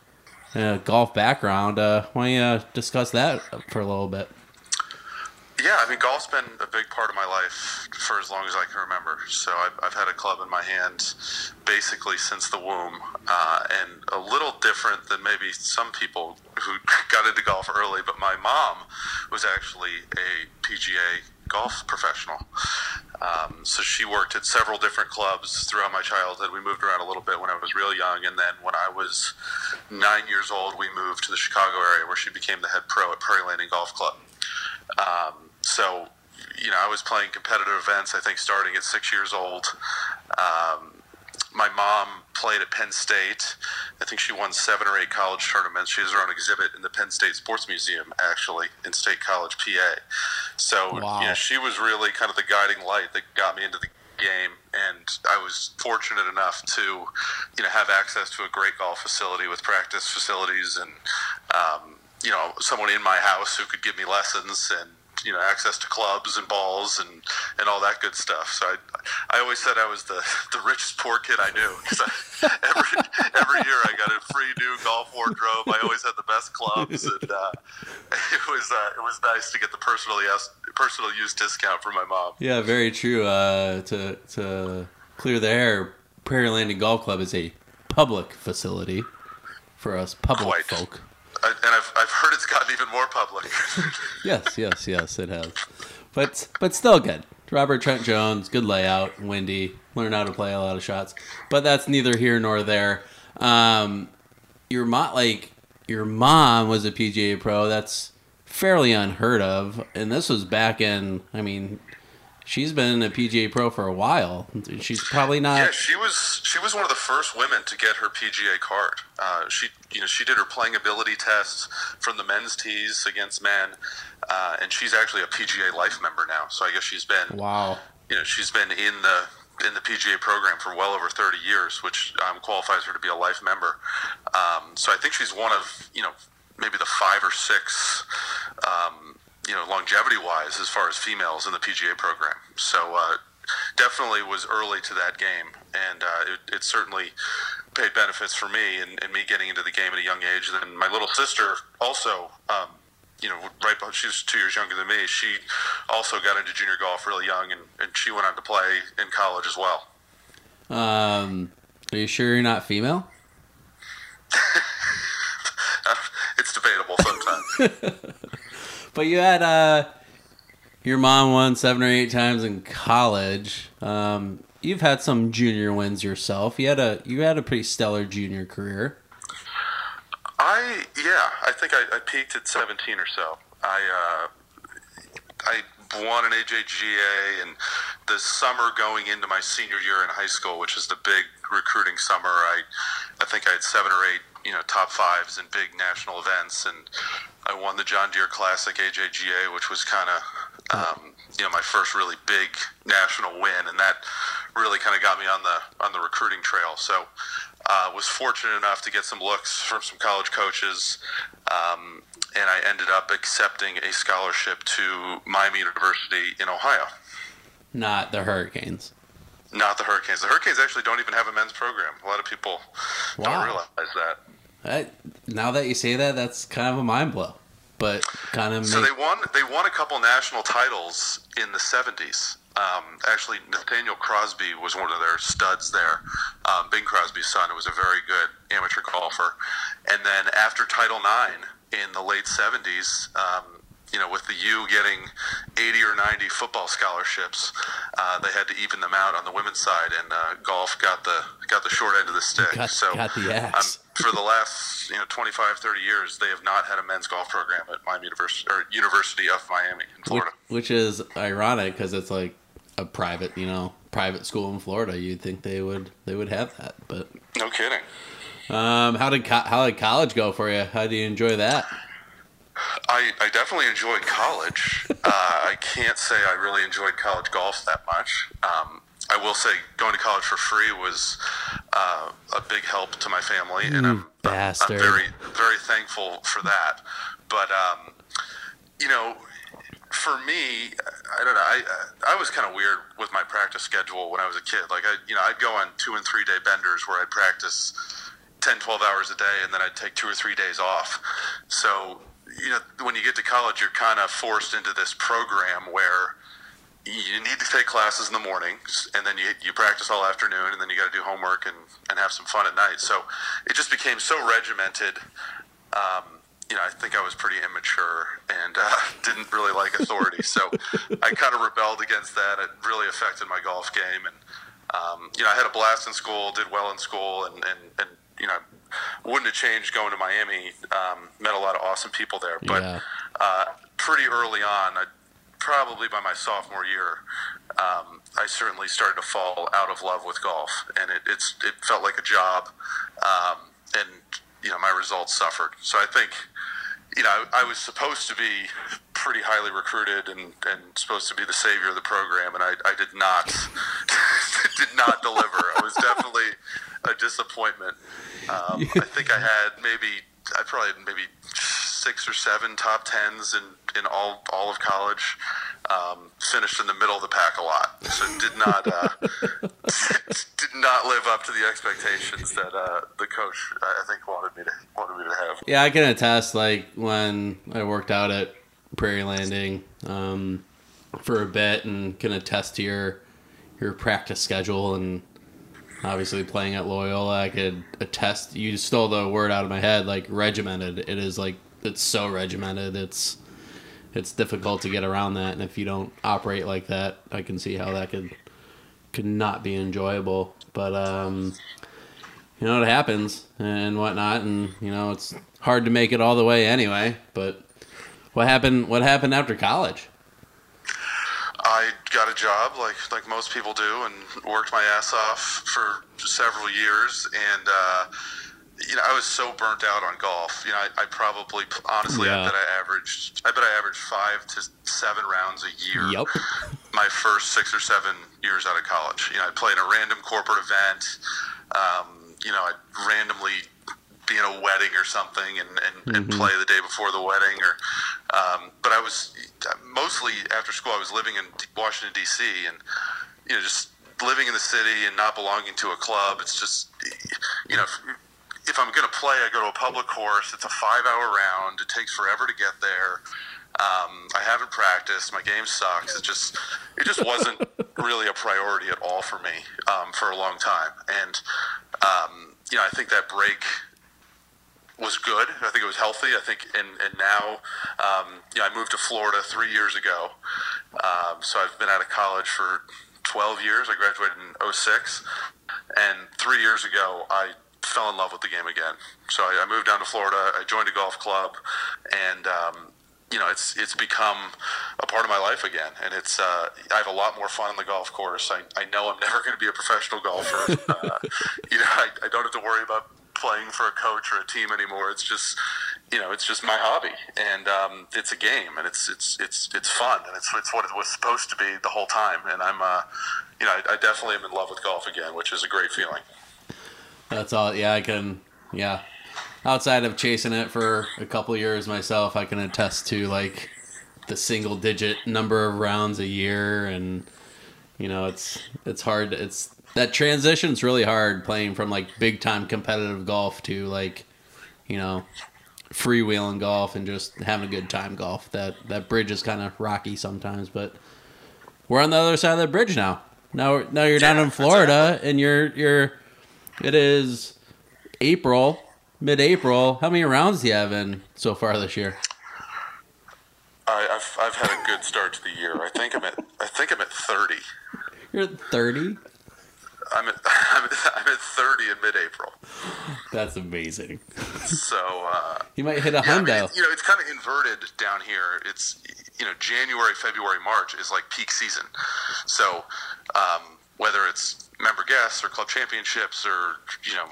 uh, golf background. Uh why don't you uh, discuss that for a little bit? Yeah, I mean, golf's been a big part of my life for as long as I can remember. So I've, I've had a club in my hand basically since the womb, uh, and a little different than maybe some people who got into golf early. But my mom was actually a PGA golf professional. Um, so she worked at several different clubs throughout my childhood. We moved around a little bit when I was real young, and then when I was nine years old, we moved to the Chicago area where she became the head pro at Prairie Landing Golf Club. Um, so, you know, I was playing competitive events, I think, starting at six years old. Um, my mom played at Penn State. I think she won seven or eight college tournaments. She has her own exhibit in the Penn State Sports Museum, actually, in State College, PA. So, Wow. you know, she was really kind of the guiding light that got me into the game. And I was fortunate enough to, you know, have access to a great golf facility with practice facilities and, um, you know, someone in my house who could give me lessons and you know access to clubs and balls and and all that good stuff. So I I always said I was the the richest poor kid I knew because every every year I got a free new golf wardrobe. I always had the best clubs and uh, it was uh, it was nice to get the personal use personal use discount from my mom. Yeah, very true. Uh, to to clear the air, Prairie Landing Golf Club is a public facility for us public Quite. folk. And I've I've heard it's gotten even more public. Yes, yes, yes, it has. But but still good. Robert Trent Jones, good layout, windy, learn how to play a lot of shots. But that's neither here nor there. Um, your mom, like your mom, was a PGA pro. That's fairly unheard of. And this was back in. I mean, she's been a PGA pro for a while. She's probably not. Yeah, she was she was one of the first women to get her PGA card. Uh, she you know she did her playing ability tests from the men's tees against men, uh, and she's actually a PGA Life member now. So I guess she's been Wow. you know she's been in the in the PGA program for well over 30 years, which um, qualifies her to be a life member. Um, so I think she's one of you know maybe the five or six. Um, you know, longevity wise, as far as females in the PGA program. So, uh, definitely was early to that game, and uh, it, it certainly paid benefits for me and, and me getting into the game at a young age. And then my little sister also, um, you know, right, beh- she was two years younger than me. She also got into junior golf really young, and, and she went on to play in college as well. Um, are you sure you're not female? it's debatable sometimes. But you had uh, your mom won seven or eight times in college. Um, you've had some junior wins yourself. You had a you had a pretty stellar junior career. I yeah, I think I, I peaked at 17 or so. I uh, I won an AJGA, and the summer going into my senior year in high school, which is the big recruiting summer, I I think I had seven or eight you know top fives in big national events, and I won the John Deere Classic AJGA, which was kind of um, you know my first really big national win, and that really kind of got me on the on the recruiting trail. So uh, was fortunate enough to get some looks from some college coaches, um, and I ended up accepting a scholarship to Miami University in Ohio. Not the Hurricanes. Not the Hurricanes. The Hurricanes actually don't even have a men's program. A lot of people Wow. don't realize that. I, now that you say that, that's kind of a mind blow. But kind of So make, they won. They won a couple national titles in the '70s. Um, actually, Nathaniel Crosby was one of their studs there. Um, Bing Crosby's son, who was a very good amateur golfer. And then after Title IX in the late '70s, um, you know, with the U getting 80 or 90 football scholarships, uh, they had to even them out on the women's side, and uh, golf got the got the short end of the stick. Got- so got the um, for the last you know 25 30 years they have not had a men's golf program at Miami University or University of Miami in which, which is ironic because it's like a private, you know, private school in Florida, you'd think they would they would have that. But No kidding. um, how did co- how did college go for you? How do you enjoy that? I, I definitely enjoyed college. uh, I can't say I really enjoyed college golf that much. Um, I will say going to college for free was uh, a big help to my family, and I'm, I'm. I'm very very thankful for that. But um, you know, for me, I don't know. I I was kind of weird with my practice schedule when I was a kid. Like I, you know, I'd go on two and three day benders where I'd practice 10, 12 hours a day, and then I'd take two or three days off. So, you know, when you get to college, you're kind of forced into this program where you need to take classes in the mornings, and then you, you practice all afternoon, and then you got to do homework and, and have some fun at night. So it just became so regimented. Um, you know, I think I was pretty immature and uh, didn't really like authority. so I kind of rebelled against that. It really affected my golf game. And, um, you know, I had a blast in school, did well in school, and, and, and you know, wouldn't have changed going to Miami. Um, met a lot of awesome people there. But Yeah. uh, pretty early on, I, probably by my sophomore year, um, I certainly started to fall out of love with golf, and it, it's it felt like a job, um, and you know my results suffered. So I think, you know, I, I was supposed to be pretty highly recruited and, and supposed to be the savior of the program, and I, I did not did not deliver. I was definitely a disappointment. Um, I think I had maybe I probably had maybe six or seven top tens in, in all all of college. Um, finished in the middle of the pack a lot, so did not uh, did not live up to the expectations that uh, the coach I think wanted me to wanted me to have. Yeah, I can attest. Like when I worked out at Prairie Landing um, for a bit, and can attest to your your practice schedule, and obviously playing at Loyola, I could attest. You stole the word out of my head. Like regimented. It is like it's so regimented. It's it's difficult to get around that, and if you don't operate like that, I can see how that could could not be enjoyable. But um, you know, it happens and whatnot, and you know, it's hard to make it all the way anyway. But what happened? What happened after college? I got a job like like most people do, and worked my ass off for several years. And uh, you know, I was so burnt out on golf. You know, I, I probably honestly, Yeah. I bet I averaged, I bet I averaged five to seven rounds a year. Yup. My first six or seven years out of college. You know, I played in a random corporate event. Um, you know, I'd randomly be in a wedding or something and, and, and play the day before the wedding or um, but I was mostly after school I was living in Washington DC and you know just living in the city and not belonging to a club. It's just you know if I'm going to play I go to a public course. It's a 5 hour round. It takes forever to get there. Um, I haven't practiced. My game sucks. It just it just wasn't really a priority at all for me um, for a long time. And um, you know I think that break was good. I think it was healthy. I think, and and now, um, you know, I moved to Florida three years ago. Um, so I've been out of college for 12 years. I graduated in 06. and three years ago I fell in love with the game again. So I, I moved down to Florida. I joined a golf club, and um, you know, it's it's become a part of my life again, and it's uh, I have a lot more fun on the golf course. I, I know I'm never going to be a professional golfer. uh, you know, I, I don't have to worry about playing for a coach or a team anymore. It's just you know, it's just my hobby, and um, it's a game, and it's it's it's it's fun, and it's it's what it was supposed to be the whole time. And I'm uh, you know, I, I definitely am in love with golf again, which is a great feeling. That's all. Yeah, I can. Yeah, outside of chasing it for a couple years myself, I can attest to like the single digit number of rounds a year, and you know, it's it's hard. It's that transition's really hard playing from like big time competitive golf to like, you know, freewheeling golf and just having a good time golf. That that bridge is kind of rocky sometimes, but we're on the other side of the bridge now. Now, now you're down in Florida, and you're you're. It is April, mid-April. How many rounds do you have in so far this year? I, I've I've had a good start to the year. I think I'm at I think I'm at thirty. You're at thirty. I'm at I'm at, I'm at thirty in mid-April. That's amazing. So uh, You might hit a yeah, I mean, hundo. you know, it's kind of inverted down here. It's you know January, February, March is like peak season. So um, whether it's member guests or club championships or you know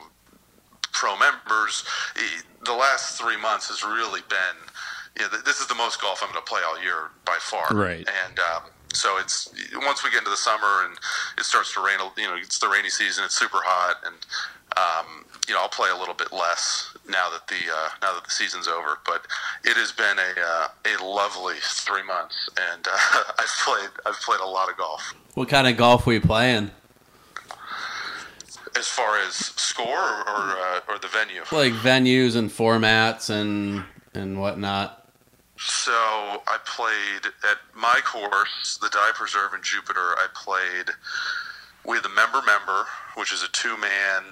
pro members. The last three months has really been. You know, this is the most golf I'm going to play all year by far. Right. And um, so it's once we get into the summer and it starts to rain. You know, it's the rainy season. It's super hot, and um, you know I'll play a little bit less now that the uh, now that the season's over. But it has been a uh, a lovely three months, and uh, I've played I've played a lot of golf. What kind of golf we playing? As far as score or or, uh, or the venue, Like venues and formats and and whatnot. So I played at my course, the Dye Preserve in Jupiter. I played with a member member, which is a two man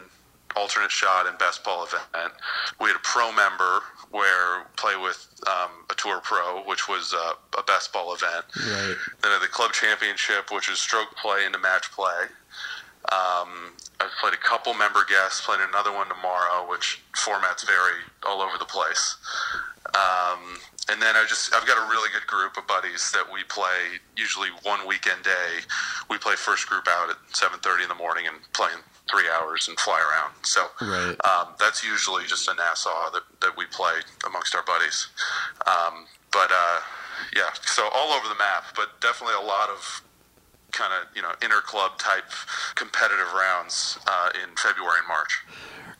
alternate shot and best ball event. We had a pro member where play with um, a tour pro, which was uh, a best ball event. Right. Then at the club championship, which is stroke play into match play. Um, I've played a couple member guests, playing another one tomorrow, which formats vary all over the place. Um, and then I just I've got a really good group of buddies that we play usually one weekend day. We play first group out at 7:30 in the morning and play in three hours and fly around. So Right. um, that's usually just a Nassau that, that we play amongst our buddies. Um, but uh, yeah, so all over the map, but definitely a lot of kind of you know inter club type competitive rounds uh, in February and March.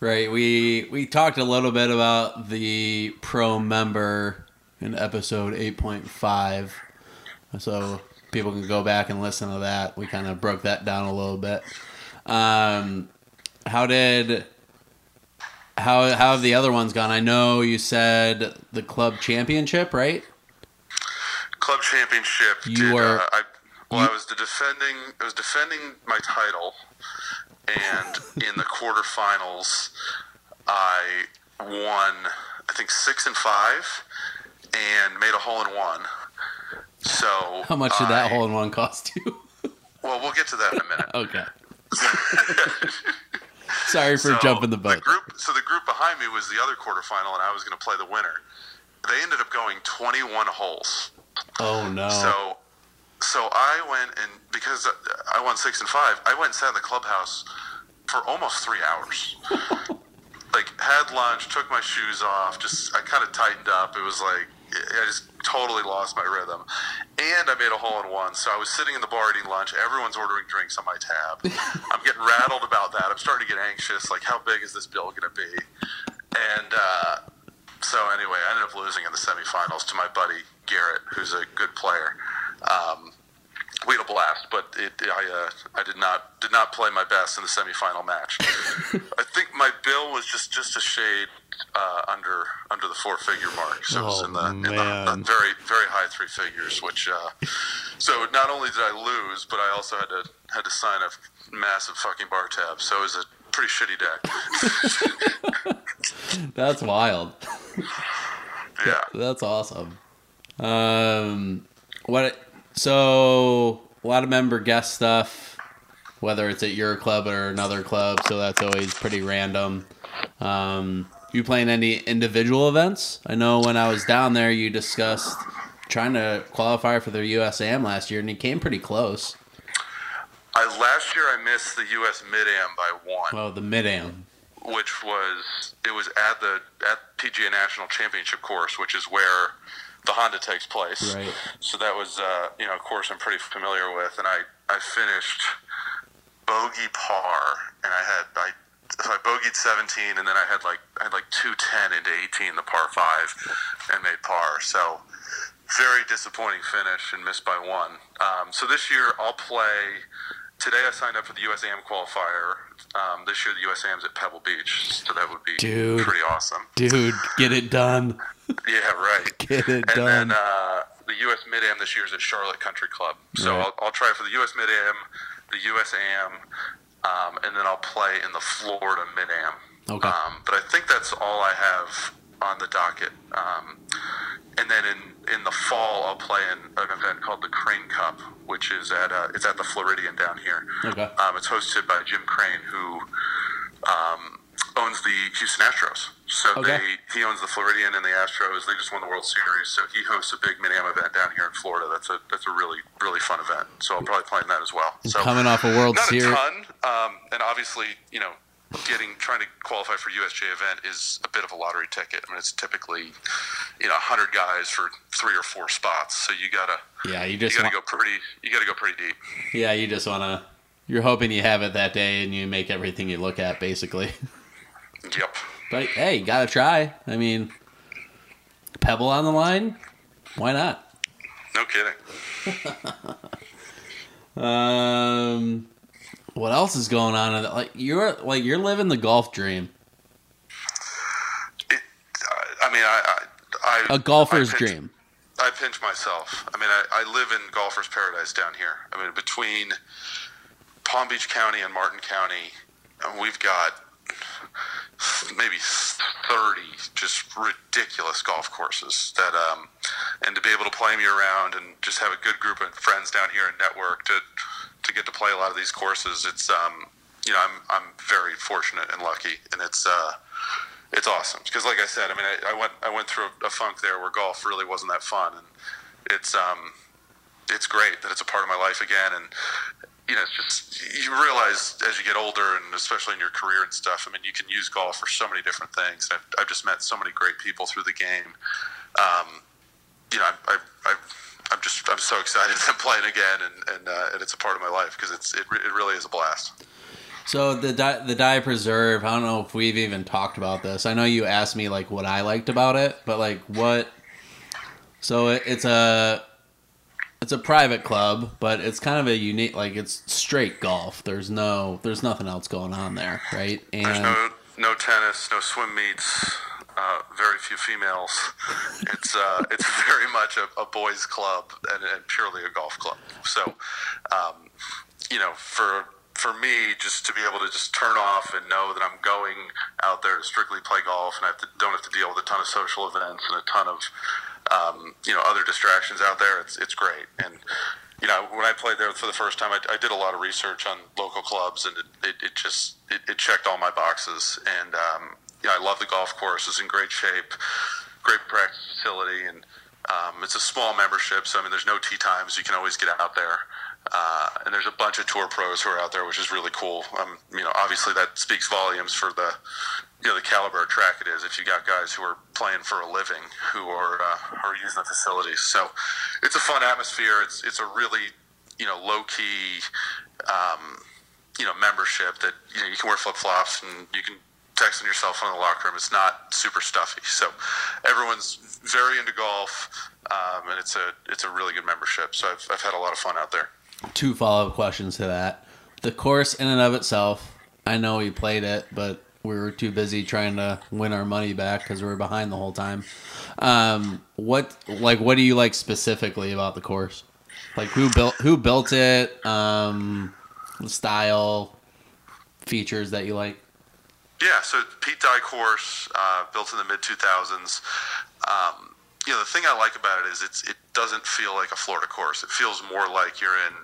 Right. We we talked a little bit about the pro member in episode 8.5. So people can go back and listen to that. We kind of broke that down a little bit. Um how did how how have the other ones gone? I know you said the club championship, right? Club championship. You did, are- uh, I, well, I was the defending. I was defending my title, and in the quarterfinals, I won. I think six and five, and made a hole in one. So How much did that hole in one cost you? Well, we'll get to that in a minute. okay. Sorry for So, jumping the boat. group, so the group behind me was the other quarterfinal, and I was going to play the winner. They ended up going 21 holes. oh no. So, so I went and because I won six and five, I went and sat in the clubhouse for almost three hours. like had lunch, took my shoes off, just I kind of tightened up. It was like I just totally lost my rhythm, and I made a hole in one. So I was sitting in the bar eating lunch. Everyone's ordering drinks on my tab. I'm getting rattled about that. I'm starting to get anxious. Like, how big is this bill going to be? And uh, so anyway, I ended up losing in the semifinals to my buddy Garrett, who's a good player. Um, we had a blast, but it, I uh, I did not did not play my best in the semifinal match. I think my bill was just just a shade uh, under under the four figure mark, so it was Oh, in the, in the, man. the very very high three figures. Which uh, so not only did I lose, but I also had to had to sign a massive fucking bar tab. So it was a pretty shitty deck. That's wild. yeah. That's awesome. Um, what? So a lot of member guest stuff, whether it's at your club or another club. So that's always pretty random. Um, you playing any individual events? I know when I was down there, you discussed trying to qualify for the USAM last year, and you came pretty close. I last year I missed the U.S. Mid Am by one. Well, the mid am. which was it was at the at PGA National Championship course, which is where the Honda takes place. Right. So that was uh, you know a course I'm pretty familiar with, and I I finished bogey par, and I had I. So I bogeyed 17, and then I had like I had like 210 into 18, the par five, and made par. So very disappointing finish and missed by one. Um, so this year I'll play. Today I signed up for the USAM qualifier. Um, this year the USAM's at Pebble Beach, so that would be Dude. pretty awesome. Dude, get it done. Yeah, right. Get it and done. then uh, the US Mid Am this year is at Charlotte Country Club. So Right. I'll, I'll try for the US Mid Am, the USAM, um, and then I'll play in the Florida Mid Am. Okay. Um, but I think that's all I have on the docket. Um, and then in, in the fall, I'll play in an event called the Crane Cup, which is at uh, it's at the Floridian down here. Okay. Um, it's hosted by Jim Crane, who um, owns the Houston Astros. So Okay. they he owns the Floridian and the Astros. They just won the World Series, so he hosts a big mini am event down here in Florida. That's a that's a really really fun event. So I'll probably play in that as well. So Coming off a World Series, not a ton, um, and obviously you know getting trying to qualify for USGA event is a bit of a lottery ticket. I mean it's typically you know 100 guys for three or four spots, so you gotta Yeah, you you just gotta want, go pretty you gotta go pretty deep. yeah, you just want to. You're hoping you have it that day, and you make everything you look at, basically. Yep. But hey, gotta try. I mean, Pebble on the line, why not? No kidding. Um, what else is going on? Like you're like you're living the golf dream, It, I mean, I, I, I a golfer's I pinch- dream. I pinch myself. I mean, I, I live in golfer's paradise down here. I mean, between Palm Beach County and Martin County, we've got maybe 30 just ridiculous golf courses that, um, and to be able to play them year round and just have a good group of friends down here and network to, to get to play a lot of these courses, it's, um, you know, I'm, I'm very fortunate and lucky. And it's, uh, it's awesome because, like I said, I mean, I, I went I went through a, a funk there where golf really wasn't that fun, and it's um, it's great that it's a part of my life again, and you know, it's just you realize as you get older, and especially in your career and stuff. I mean, you can use golf for so many different things. I've, I've just met so many great people through the game. Um, you know, I, I, I, I'm just I'm so excited that I'm playing again, and and, uh, and it's a part of my life because it's it, it really is a blast. So the di- the Dye Preserve. I don't know if we've even talked about this. I know you asked me like what I liked about it, but like what. So it, it's a it's a private club, but it's kind of a unique. Like it's straight golf. There's no there's nothing else going on there, right? There's And no no tennis, no swim meets, uh, very few females. It's uh, it's very much a, a boys' club and, and purely a golf club. So, um, you know, for for me, just to be able to just turn off and know that I'm going out there to strictly play golf, and I have to, don't have to deal with a ton of social events and a ton of um, you know other distractions out there. It's it's great and you know, when I played there for the first time, I, I did a lot of research on local clubs, and it, it, it just it, it checked all my boxes. And um, yeah, I love the golf course; it's in great shape, great practice facility, and um, it's a small membership. So I mean, there's no tee times; you can always get out there. Uh, and there's a bunch of tour pros who are out there, which is really cool. Um, you know, obviously that speaks volumes for the you know the caliber of track it is. If you got guys who are playing for a living who are uh, are using the facilities, so it's a fun atmosphere. It's it's a really you know low key um, you know membership that you know you can wear flip flops and you can text on your cell phone in the locker room. It's not super stuffy, so everyone's very into golf, um, and it's a it's a really good membership. So I've I've had a lot of fun out there. two follow up questions to that. The course in and of itself, I know we played it, but we were too busy trying to win our money back because we were behind the whole time. Um, what like what do you like specifically about the course? Like who built who built it? Um, style, features that you like. Yeah, so Pete Dye course uh, built in the mid 2000s. Um, you know, the thing I like about it is it's it doesn't feel like a Florida course. It feels more like you're in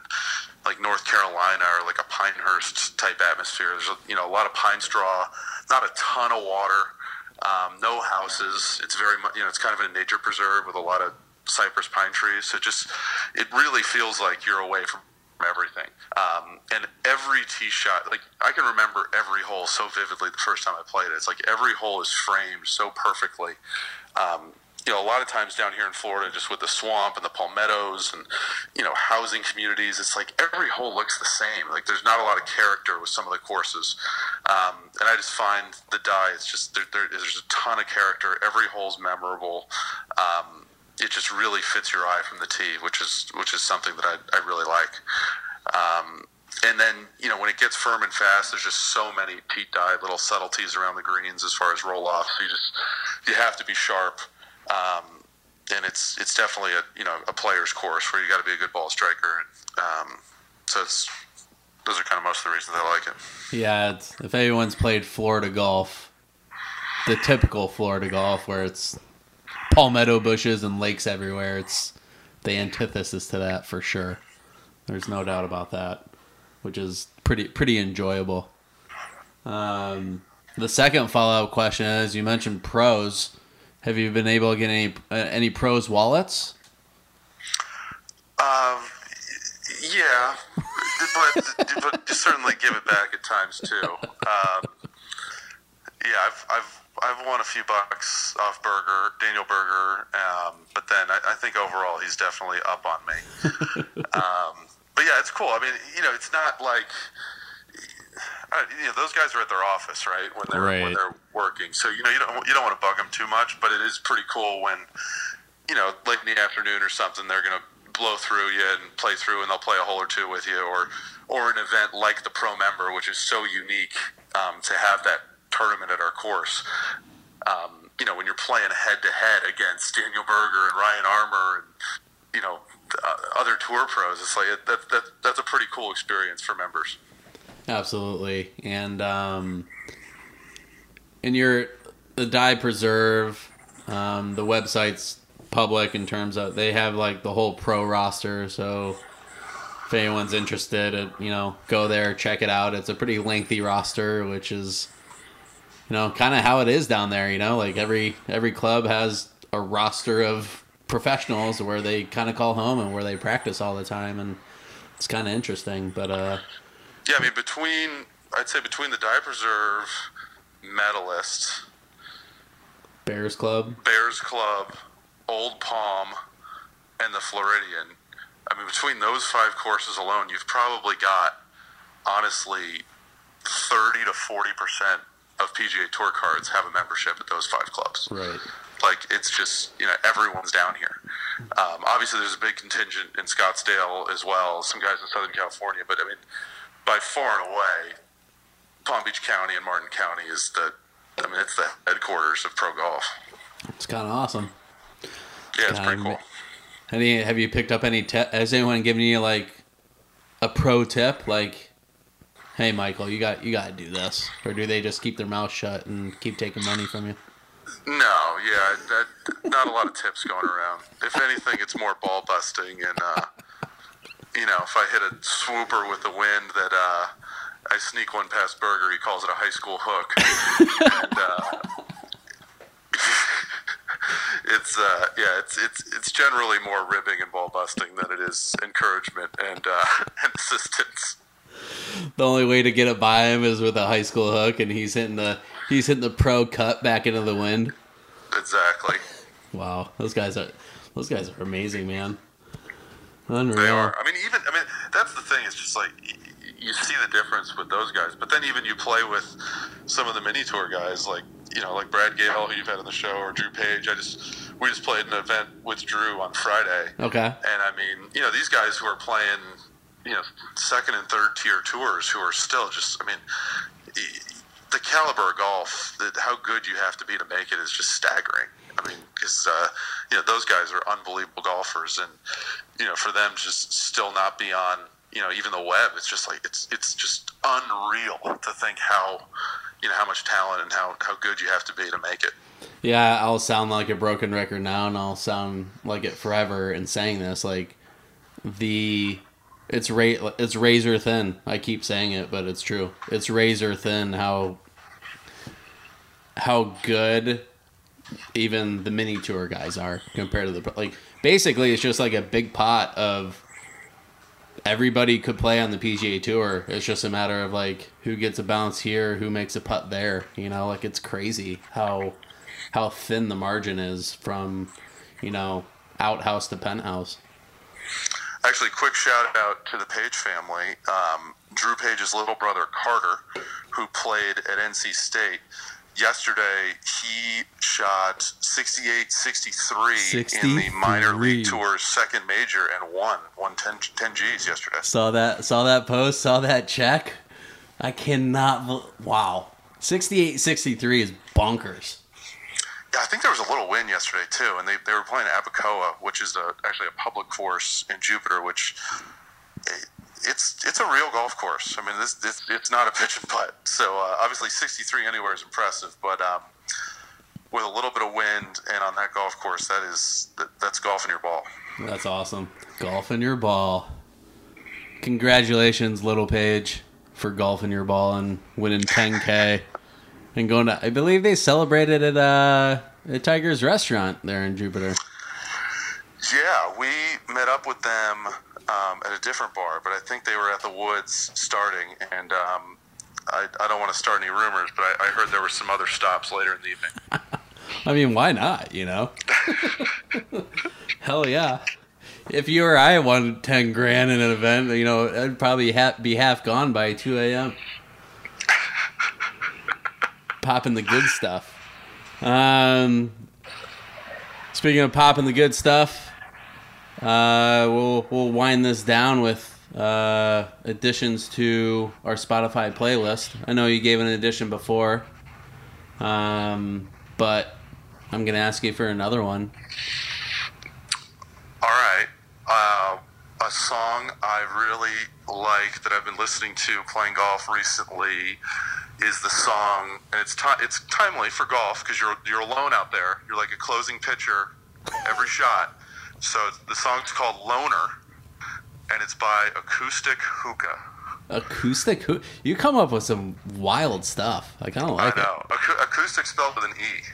like North Carolina or like a Pinehurst type atmosphere. There's you know a lot of pine straw, not a ton of water, um, no houses. It's very much you know it's kind of a nature preserve with a lot of cypress pine trees. So just it really feels like you're away from everything. Um, and every tee shot, like I can remember every hole so vividly the first time I played it. It's like every hole is framed so perfectly. Um, you know, a lot of times down here in Florida, just with the swamp and the palmettos and, you know, housing communities, it's like every hole looks the same. Like there's not a lot of character with some of the courses. Um, and I just find the Dye, it's just, there, there, there's a ton of character. Every hole's memorable. Um, it just really fits your eye from the tee, which is which is something that I, I really like. Um, and then you know when it gets firm and fast, there's just so many Pete Dye little subtleties around the greens as far as roll off. So you just you have to be sharp. Um, and it's it's definitely a you know a player's course where you got to be a good ball striker. Um, so it's those are kind of most of the reasons I like it. Yeah, if anyone's played Florida golf, the typical Florida golf where it's palmetto bushes and lakes everywhere, it's the antithesis to that for sure. There's no doubt about that, which is pretty pretty enjoyable. Um, the second follow up question is: you mentioned pros. Have you been able to get any uh, any pros wallets? Um, yeah, but, but certainly give it back at times too. Um, yeah, I've, I've I've won a few bucks off Berger, Daniel Berger, um, but then I, I think overall he's definitely up on me. um, but yeah, it's cool. I mean, you know, it's not like you know those guys are at their office, right? When they're when they're working, so you know you don't you don't want to bug them too much, but it is pretty cool when you know late in the afternoon or something they're gonna blow through you and play through, and they'll play a hole or two with you, or or an event like the pro member, which is so unique um, to have that tournament at our course. Um, you know, when you're playing head to head against Daniel Berger and Ryan Armour and you know uh, other tour pros, it's like that, that that's a pretty cool experience for members. Absolutely, and um, in your the Dye Preserve, um, the website's public in terms of they have like the whole pro roster. So if anyone's interested, uh, you know, go there check it out. It's a pretty lengthy roster, which is you know kind of how it is down there. You know, like every every club has a roster of professionals where they kind of call home and where they practice all the time, and it's kind of interesting. But uh, Yeah, I mean between I'd say between the Dye Preserve medalists, Bears Club. Bears Club, Old Palm, and the Floridian. I mean, between those five courses alone, you've probably got, honestly, 30 to 40 percent of PGA Tour cards have a membership at those five clubs. Right. Like it's just you know everyone's down here. Um, obviously, there's a big contingent in Scottsdale as well. Some guys in Southern California, but I mean, by far and away, Palm Beach County and Martin County is the. I mean, it's the headquarters of pro golf. It's kind of awesome. Yeah, it's pretty cool. Any have you picked up any? Te- has anyone given you like a pro tip? Like, hey, Michael, you got you got to do this, or do they just keep their mouth shut and keep taking money from you? No, yeah, that, not a lot of tips going around. If anything, it's more ball busting and, uh, you know, if I hit a swooper with the wind that uh, I sneak one past Berger, he calls it a high school hook. and, uh, it's uh, yeah, it's it's it's generally more ribbing and ball busting than it is encouragement and uh, and assistance. The only way to get it by him is with a high school hook, and he's hitting the he's hitting the pro cut back into the wind. Exactly. Wow, those guys are those guys are amazing, man. Unreal. They are. I mean, even I mean, that's the thing. It's just like you see the difference with those guys, but then even you play with some of the mini tour guys, like you know, like Brad Gale, who you've had on the show, or Drew Page. I just we just played an event with Drew on Friday, Okay. and I mean, you know, these guys who are playing, you know, second and third tier tours, who are still just, I mean. The caliber of golf, that how good you have to be to make it is just staggering. I mean, because uh, you know those guys are unbelievable golfers, and you know for them just still not be on you know even the web. It's just like it's it's just unreal to think how you know how much talent and how how good you have to be to make it. Yeah, I'll sound like a broken record now, and I'll sound like it forever in saying this. Like the, it's ra- it's razor thin. I keep saying it, but it's true. It's razor thin. How how good even the mini tour guys are compared to the like. Basically, it's just like a big pot of everybody could play on the PGA Tour. It's just a matter of like who gets a bounce here, who makes a putt there. You know, like it's crazy how how thin the margin is from you know outhouse to penthouse. Actually, quick shout out to the Page family. Um, Drew Page's little brother Carter, who played at NC State. Yesterday, he shot 68 63 in the minor league tour's second major and won. Won 10, 10 G's yesterday. Saw that saw that post, saw that check. I cannot wow. 68-63 is bonkers. I think there was a little win yesterday too, and they, they were playing Abacoa, which is a, actually a public course in Jupiter, which it, it's it's a real golf course. I mean, this, this it's not a pitch and putt. So uh, obviously, 63 anywhere is impressive, but um, with a little bit of wind and on that golf course, that is that, that's golfing your ball. That's awesome. Golfing your ball. Congratulations, little Page, for golfing your ball and winning 10K. And going to. I believe they celebrated at uh, Tiger's restaurant there in Jupiter. Yeah, we met up with them um, at a different bar, but I think they were at the Woods starting, and um, I, I don't want to start any rumors, but I, I heard there were some other stops later in the evening. I mean, why not? You know. Hell yeah. If you or I won ten grand in an event, you know, I'd probably ha- be half gone by two a.m. Popping the good stuff. Um, speaking of popping the good stuff, uh, we'll we'll wind this down with uh, additions to our Spotify playlist. I know you gave an addition before, um, but I'm gonna ask you for another one. All right. Uh, a song I really like that I've been listening to playing golf recently is the song, and it's ti it's timely for golf because you're you're alone out there. You're like a closing pitcher every shot. So the song's called "Loner," and it's by Acoustic Hookah. Acoustic? Who? You come up with some wild stuff. I kind of like I know. Acou- acoustic spelled with an E. it.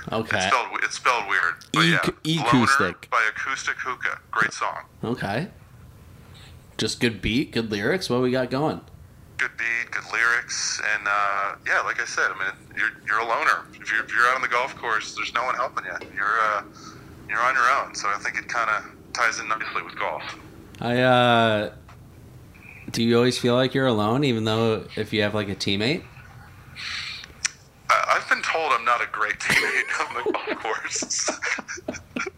It's Okay. spelled it's spelled weird. But E- yeah, acoustic. Loner by Acoustic Hookah. Great song. Okay. Just good beat, good lyrics. What we got going? good beat, good lyrics, and uh, yeah, like I said, I mean, you're you're a loner. If you're, if you're out on the golf course, there's no one helping you. You're uh, you're on your own. So I think it kind of ties in nicely with golf. I uh do you always feel like you're alone even though if you have like a teammate? I've been told I'm not a great teammate on the golf course.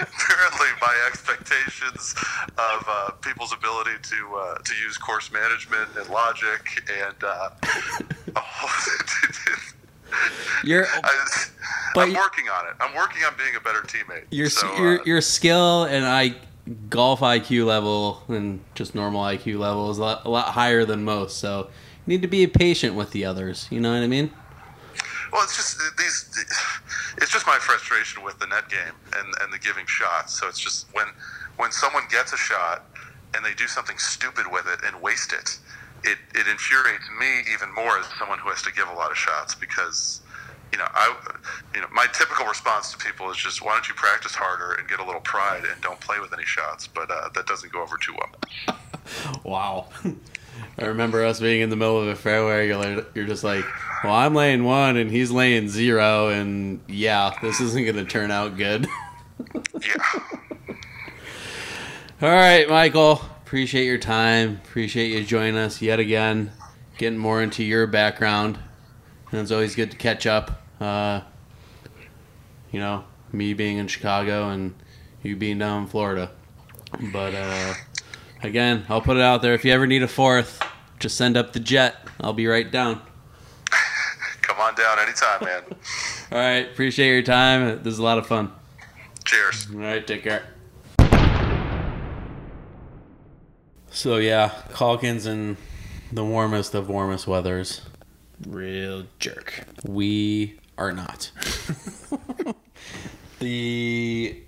Apparently, my expectations of uh, people's ability to uh, to use course management and logic and uh, You're I, But I'm working on it. I'm working on being a better teammate. your so, your uh, your skill and I golf IQ level and just normal IQ level is a lot, a lot higher than most. So you need to be patient with the others. You know what I mean? Well, it's just these. It's just my frustration with the net game and, and the giving shots. So it's just when when someone gets a shot and they do something stupid with it and waste it, it it infuriates me even more as someone who has to give a lot of shots because. You know, I, you know, my typical response to people is just, why don't you practice harder and get a little pride and don't play with any shots? But uh, that doesn't go over too well. Wow. I remember us being in the middle of a fairway. You're, like, you're just like, well, I'm laying one and he's laying zero, and yeah, this isn't going to turn out good. Yeah. All right, Michael. Appreciate your time. Appreciate you joining us yet again, getting more into your background. And it's always good to catch up. Uh, you know, me being in Chicago and you being down in Florida. But uh, again, I'll put it out there. If you ever need a fourth, just send up the jet. I'll be right down. Come on down anytime, man. All right. Appreciate your time. This is a lot of fun. Cheers. All right, take care. So yeah, Calkins in the warmest of warmest weathers. Real jerk. We are not. the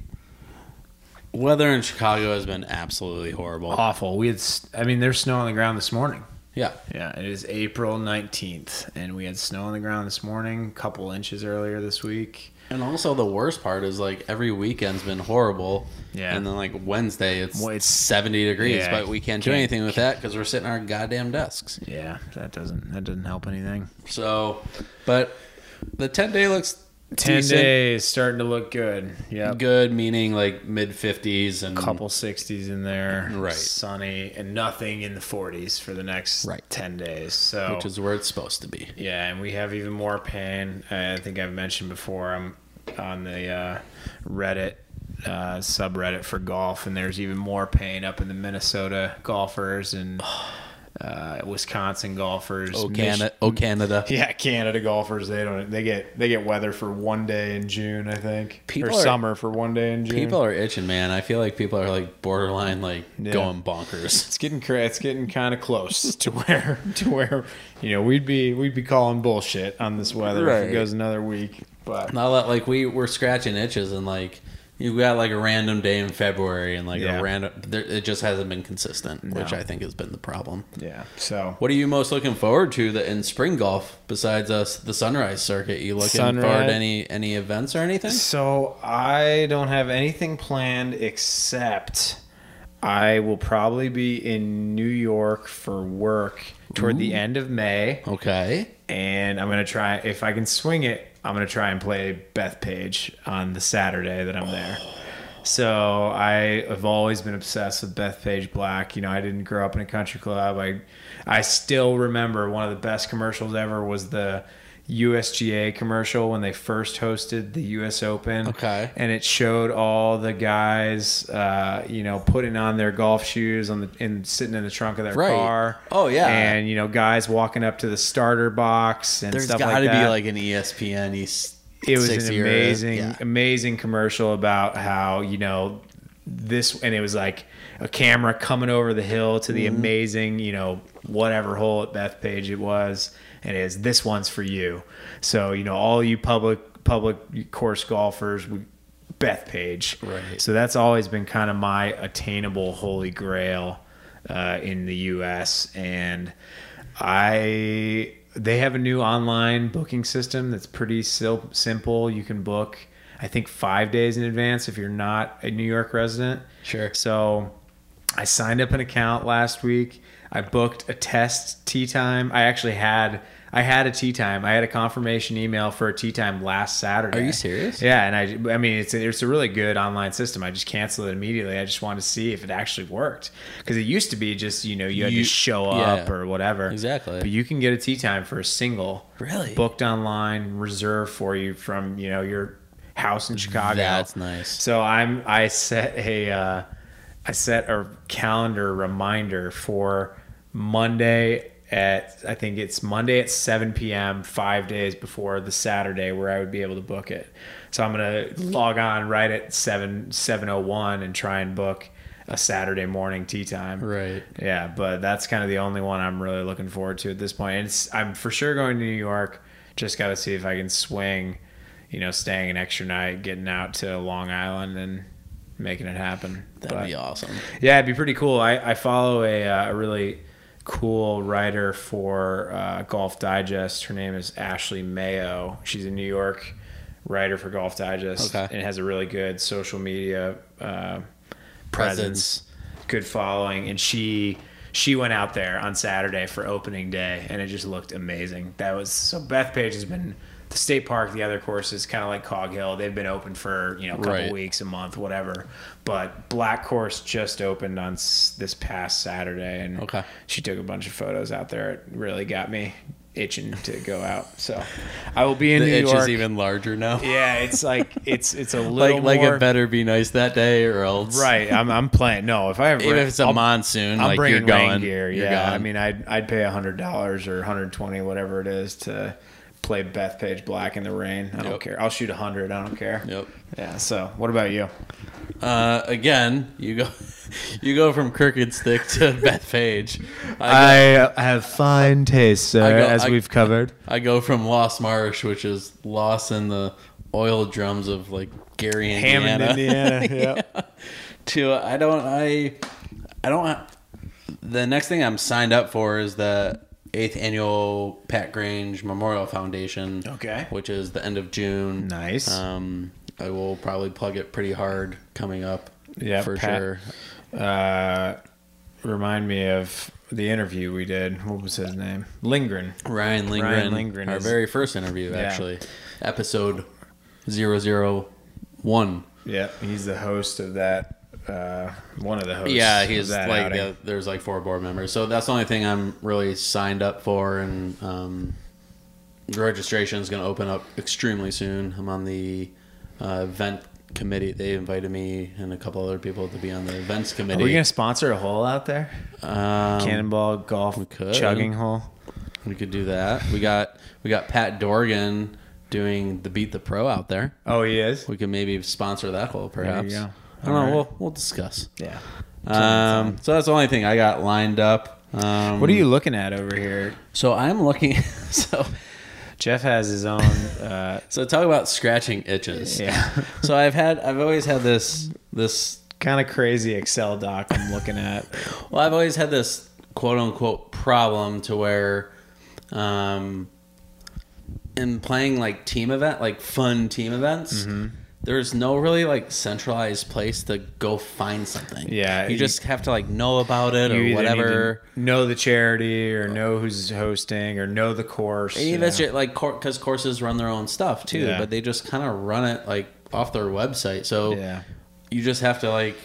weather in Chicago has been absolutely horrible. Awful. We had. I mean, there's snow on the ground this morning. Yeah, Yeah, it is April 19th, and we had snow on the ground this morning, a couple inches earlier this week. and also the worst part is like every weekend's been horrible. Yeah. and then like Wednesday it's, Well, it's- seventy degrees, Yeah, but we can't do can't- anything with that because we're sitting at our goddamn desks. Yeah, that doesn't that doesn't help anything. So, but the ten day looks 10 decent. days starting to look good. Yeah, good, meaning like mid fifties and Couple 60s in there. Right. Sunny and nothing in the 40s for the next Right. 10 days. So which is where it's supposed to be. Yeah, and we have even more pain. I think I've mentioned before. I'm on the uh, Reddit uh, subreddit for golf, and there's even more pain up in the Minnesota golfers and uh, Wisconsin golfers. Oh Mich- Canada, oh Canada. Yeah, Canada golfers. They don't. They get they get weather for one day in June. I think People or are- summer for one day in June. People are itching, man. I feel like people are like borderline like Yeah. going bonkers. it's getting cra- it's getting kind of close to where to where you know we'd be we'd be calling bullshit on this weather if it goes another week. But Not that like we we're scratching itches and like You've got like a random day in February and like Yeah. a random. There, it just hasn't been consistent, which I think has been the problem. Yeah. So What are you most looking forward to that in spring golf besides us the Sunrise Circuit? You looking forward Sunrise. to any any events or anything? So I don't have anything planned except I will probably be in New York for work toward the end of May, Okay. and I'm gonna try if I can swing it. I'm gonna try and play Bethpage on the Saturday that I'm there. So I have always been obsessed with Bethpage Black. You know, I didn't grow up in a country club. I I still remember one of the best commercials ever was the USGA commercial when they first hosted the US Open. Okay. And it showed all the guys uh, you know, putting on their golf shoes on the and sitting in the trunk of their Right. car. Oh, yeah. And you know, guys walking up to the starter box and There's stuff got like to that be like an ESPN. East it was an amazing yeah. amazing commercial about how you know this and it was like a camera coming over the hill to Mm-hmm. the amazing you know whatever hole at bethpage it was and it is this one's for you so you know all you public public course golfers we bethpage Right. so that's always been kind of my attainable holy grail uh, in the us and I they have a new online booking system that's pretty sil- simple. You can book, I think, five days in advance if you're not a New York resident. Sure. So I signed up an account last week. I booked a test tea time. I actually had I had a tea time. I had a confirmation email for a tea time last Saturday. Are you serious? Yeah, and I I mean it's a, it's a really good online system. I just canceled it immediately. I just wanted to see if it actually worked because it used to be just you know you had You- to show yeah. up or whatever. Exactly. But you can get a tea time for a single. Really? Booked online, reserved for you from you know your house in Chicago. That's nice. So I'm I set a uh, I set a calendar reminder for Monday at I think it's Monday at 7 p.m. five days before the Saturday where I would be able to book it. So I'm gonna log on right at seven seven oh one and try and book a Saturday morning tea time. Right. Yeah, but that's kind of the only one I'm really looking forward to at this point. And it's, I'm for sure going to New York. Just got to see if I can swing, you know, staying an extra night, getting out to Long Island, and making it happen. That'd But- be awesome. yeah, it'd be pretty cool. I, I follow a, uh, a really cool writer for uh, Golf Digest. Her name is Ashley Mayo. She's a New York writer for Golf Digest Okay. and has a really good social media uh, Presence. presence, good following. And she she went out there on Saturday for opening day, and it just looked amazing. That was so. Bethpage has been the state park. The other courses, kind of like Cog Hill, they've been open for you know a couple Right. weeks, a month, whatever. But Black Course just opened on s- this past Saturday, and Okay. she took a bunch of photos out there. It really got me itching to go out. So I will be in The New itch York. is even larger now. yeah, it's like it's it's a little like like more it better be nice that day or else. right. I'm I'm playing. No, if I ever Even if it's a I'll- monsoon, I'm like bringing you're rain going. gear. Yeah, gone. I mean, I'd I'd pay hundred dollars or 120, whatever it is, to play Bethpage Black in the rain. I don't Yep. care. I'll shoot a hundred. I don't care. Yep. Yeah. So, what about you? Uh, again, you go, you go from crooked stick to Bethpage. I go, I have fine taste, sir, go- as I- we've covered. I go from Lost Marsh, which is lost in the oil drums of like Gary, Indiana, Hammond, Indiana. yeah. to I don't I I don't the next thing I'm signed up for is the eighth annual Pat Grange Memorial Foundation. Okay. which is the end of June. Nice. Um, I will probably plug it pretty hard coming up. Yeah, for Pat- sure. Uh, remind me of the interview we did. What was his name? Lindgren. Ryan Lindgren, Ryan Lindgren our is- very first interview, Yeah. actually, episode 001. Yeah, he's the host of that. Uh, one of the hosts. Yeah, he's like there's like four board members, so that's the only thing I'm really signed up for, and um, registration is going to open up extremely soon. I'm on the uh, event committee. They invited me and a couple other people to be on the events committee. Are we gonna sponsor a hole out there? um, Cannonball golf chugging hole. we could do that. We got we got Pat Dorgan doing the Beat the Pro out there. Oh, he is. We could maybe sponsor that hole, perhaps. go. I don't know. We'll we'll discuss. Yeah. Um, so that's the only thing I got lined up. Um, What are you looking at over here? So I'm looking. So Jeff has his own. Uh, So talk about scratching itches. yeah, So I've had I've always had this this kind of crazy Excel doc I'm looking at. well I've always had this quote unquote problem to where um in playing like team event like fun team events Mm-hmm. There's no really like centralized place to go find something. Yeah, You just have to like know about it or whatever. know the charity or know who's hosting or know the course. And know. ju- like because courses run their own stuff too, Yeah. but they just kind of run it like off their website. So Yeah. you just have to like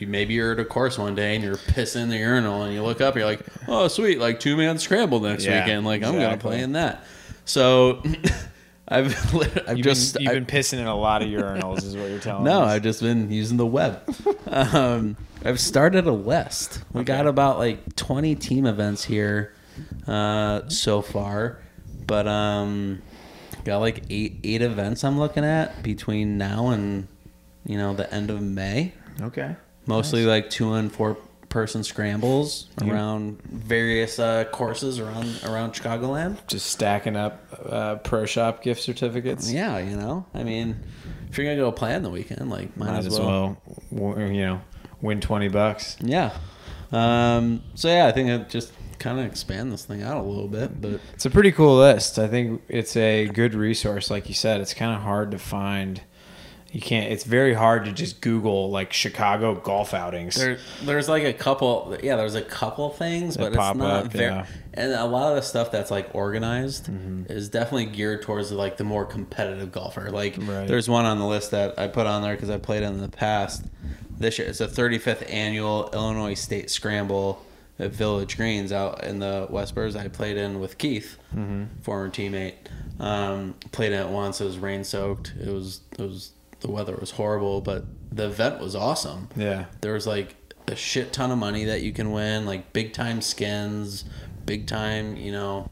maybe you're at a course one day and you're pissing in the urinal and you look up and you're like, oh sweet, like two man scramble next Yeah, weekend. Like I'm gonna play in that. So I've I've You've, just been, you've I- been pissing in a lot of urinals, is what you're telling me. no. I've just been using the web. um, I've started a list. We got about like 20 team events here uh, so far, but um, got like eight eight events I'm looking at between now and you know the end of May. Okay. Mostly like two and four person scrambles Yeah. around various uh, courses around around Chicagoland. Just stacking up uh, pro shop gift certificates. Yeah, you know, I mean, if you're gonna go play on the weekend, like might, Might as well, w- you know, win 20 bucks. Yeah. Um, so yeah, I think it just kind of expand this thing out a little bit, but It's a pretty cool list. I think it's a good resource. Like you said, it's kind of hard to find. You can't. It's very hard to just Google like Chicago golf outings. there there's like a couple. Yeah, there's a couple things, That but it's not up, very. yeah. And a lot of the stuff that's like organized Mm-hmm. is definitely geared towards like the more competitive golfer. Like Right. there's one on the list that I put on there because I played in the past. This year, it's the 35th annual Illinois State Scramble at Village Greens out in the Westburbs. I played in with Keith, Mm-hmm. former teammate. Um, played in it once. It was rain soaked. It was it was the weather was horrible, but the event was awesome. yeah. There was like a shit ton of money that you can win, like big time skins, big time, you know,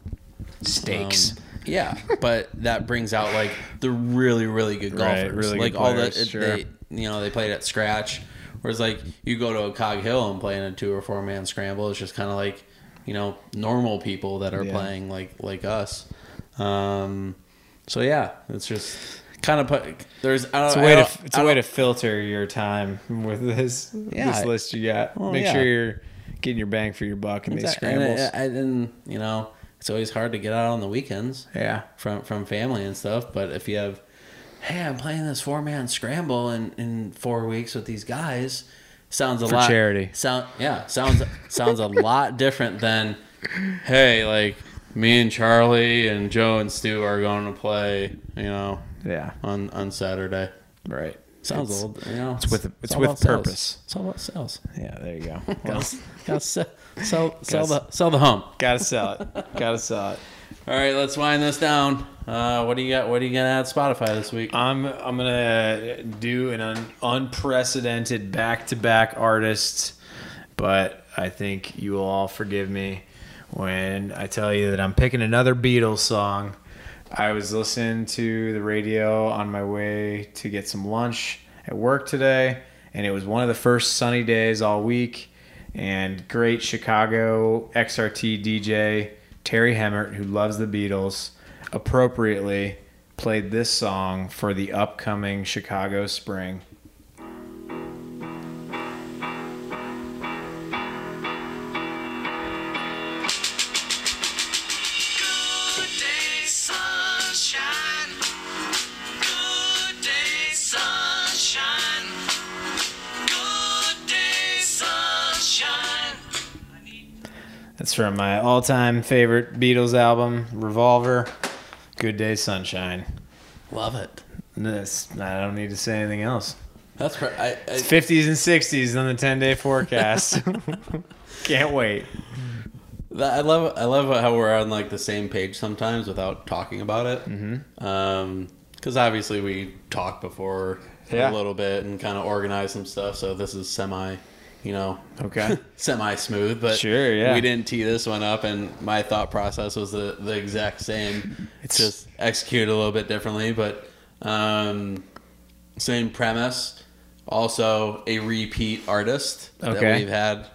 Stakes. um, yeah, but that brings out like the really, really good golfers, Right, really like good all players, the sure. they, you know, they played at scratch. Whereas like you go to a Cog Hill and play in a two or four man scramble, it's just kind of like you know normal people that are Yeah. playing like like us. Um, so yeah, it's just kind of put. There's I don't, It's a way to it's a way to filter your time with this Yeah, this list you got. Well, Make yeah. sure you're getting your bang for your buck in these Exactly. scrambles. And, and, and you know, it's always hard to get out on the weekends yeah. from from family and stuff. But if you have, hey, I'm playing this four man scramble in in four weeks with these guys, sounds a For lot charity. Sound yeah, sounds sounds a lot different than, hey, like me and Charlie and Joe and Stu are going to play, you know, Yeah. on on Saturday. Right. Sounds It's- old, you know. it's with- it's all with about sales. purpose. It's all about sales. Yeah, there you go. Well, Gotta, gotta sell, sell, sell Gotta- the sell the home. gotta sell it. Gotta sell it. All right, let's wind this down. Uh, what do you got? What are you gonna add Spotify this week? I'm I'm gonna do an un, unprecedented back to back artist, but I think you will all forgive me when I tell you that I'm picking another Beatles song. I was listening to the radio on my way to get some lunch at work today, and it was one of the first sunny days all week. And great Chicago XRT DJ Terry Hemmert, who loves the Beatles, appropriately played this song for the upcoming Chicago spring. From my all time favorite Beatles album, Revolver. Good Day Sunshine. Love it. This, I don't need to say anything else. That's cra- I, I, 50s and 60s on the 10 day forecast. Can't wait. I love I love how we're on like the same page sometimes without talking about it. Mm-hmm. Um, because obviously we talked before Yeah. a little bit and kind of organized some stuff. So this is semi, you know, Okay. semi smooth. But Sure, yeah. we didn't tee this one up, and my thought process was the the exact same. It's- just executed a little bit differently, but um, same premise. Also, a repeat artist that we've had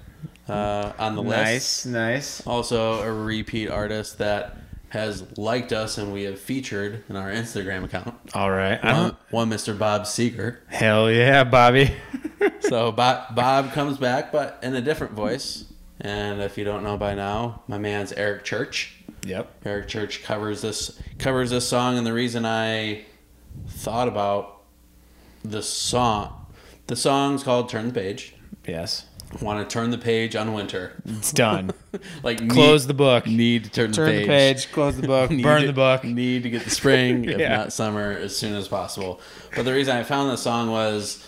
uh, on the list. nice, nice. Also, a repeat artist that has liked us and we have featured in our Instagram account. All right. One, uh-huh. one Mr. Bob Seger. hell yeah, Bobby. So Bob, Bob comes back, but in a different voice. And if you don't know by now, my man's Eric Church. yep. Eric Church covers this covers this song, and the reason I thought about the song, the song's called "Turn the Page." Yes. Want to turn the page on winter? It's done. Like Close need, the book. Need to turn, Turn the page. Turn the page. page. Close the book. Burn to- the book. Need to get the spring, if not summer, as soon as possible. But the reason I found this song was,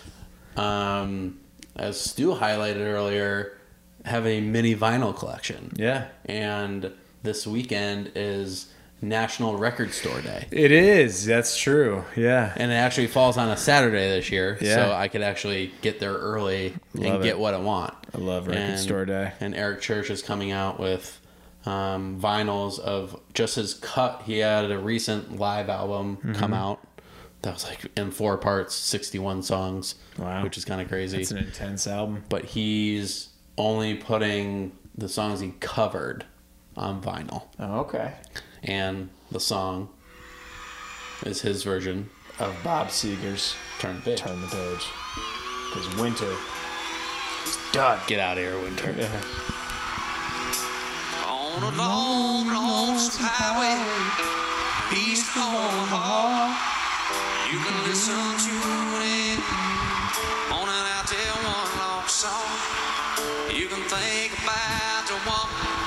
um, as Stu highlighted earlier, have a mini vinyl collection. Yeah. And this weekend is National Record Store Day. It is. That's true. Yeah. And it actually falls on a Saturday this year, Yeah. so I could actually get there early Love and it. get what I want. I love Record And- Store Day. And Eric Church is coming out with um, vinyls of just his cut. He had a recent live album Mm-hmm. come out that was like in four parts, 61 songs, Wow. which is kind of crazy. It's an intense album. but he's only putting the songs he covered on vinyl. Oh, okay. And the song is his version Of Bob Seger's Turn the Page. Turn the Page. Because winter is done. Get out of here, Winter. On a long, lonesome highway, east of Omaha, you can listen to it on and out there one long song. You can think about the woman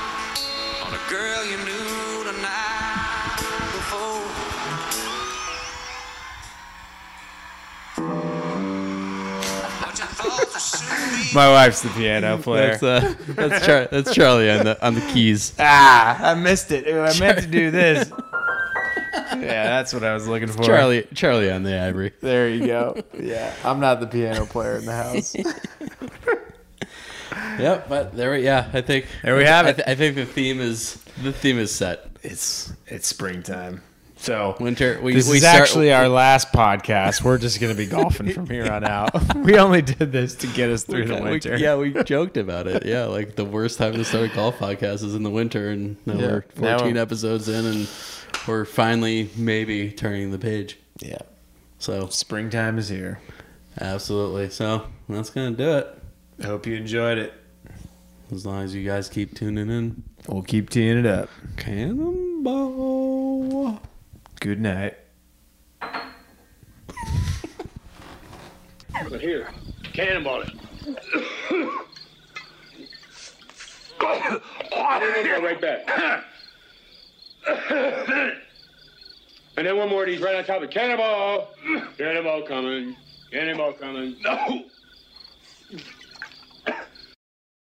or the girl you knew My wife's the piano player. That's uh, that's Char- that's Charlie on the on the keys. ah, I missed it. Ooh, I meant to do this. yeah, that's what I was looking for. Charlie Charlie on the ivory. There you go. Yeah, I'm not the piano player in the house. Yep, but there we yeah, I think There we have I, it. I think the theme is the theme is set. it's it's springtime. So Winter we this we is start- actually our last podcast. We're just going to be golfing from here on out. we only did this to get us through the we- winter. yeah, we joked about it. Yeah, like the worst time to start a golf podcast is in the winter, and now Yeah. we're 14 we're- episodes in, and we're finally maybe turning the page. yeah. So Springtime is here. absolutely. So that's gonna do it. I hope you enjoyed it. As long as you guys keep tuning in. We'll keep teeing it up. Cannonball. Good night. But here, cannonball it. And then we'll go right back. and then one more of these right on top of cannonball. Cannonball coming. Cannonball coming. No.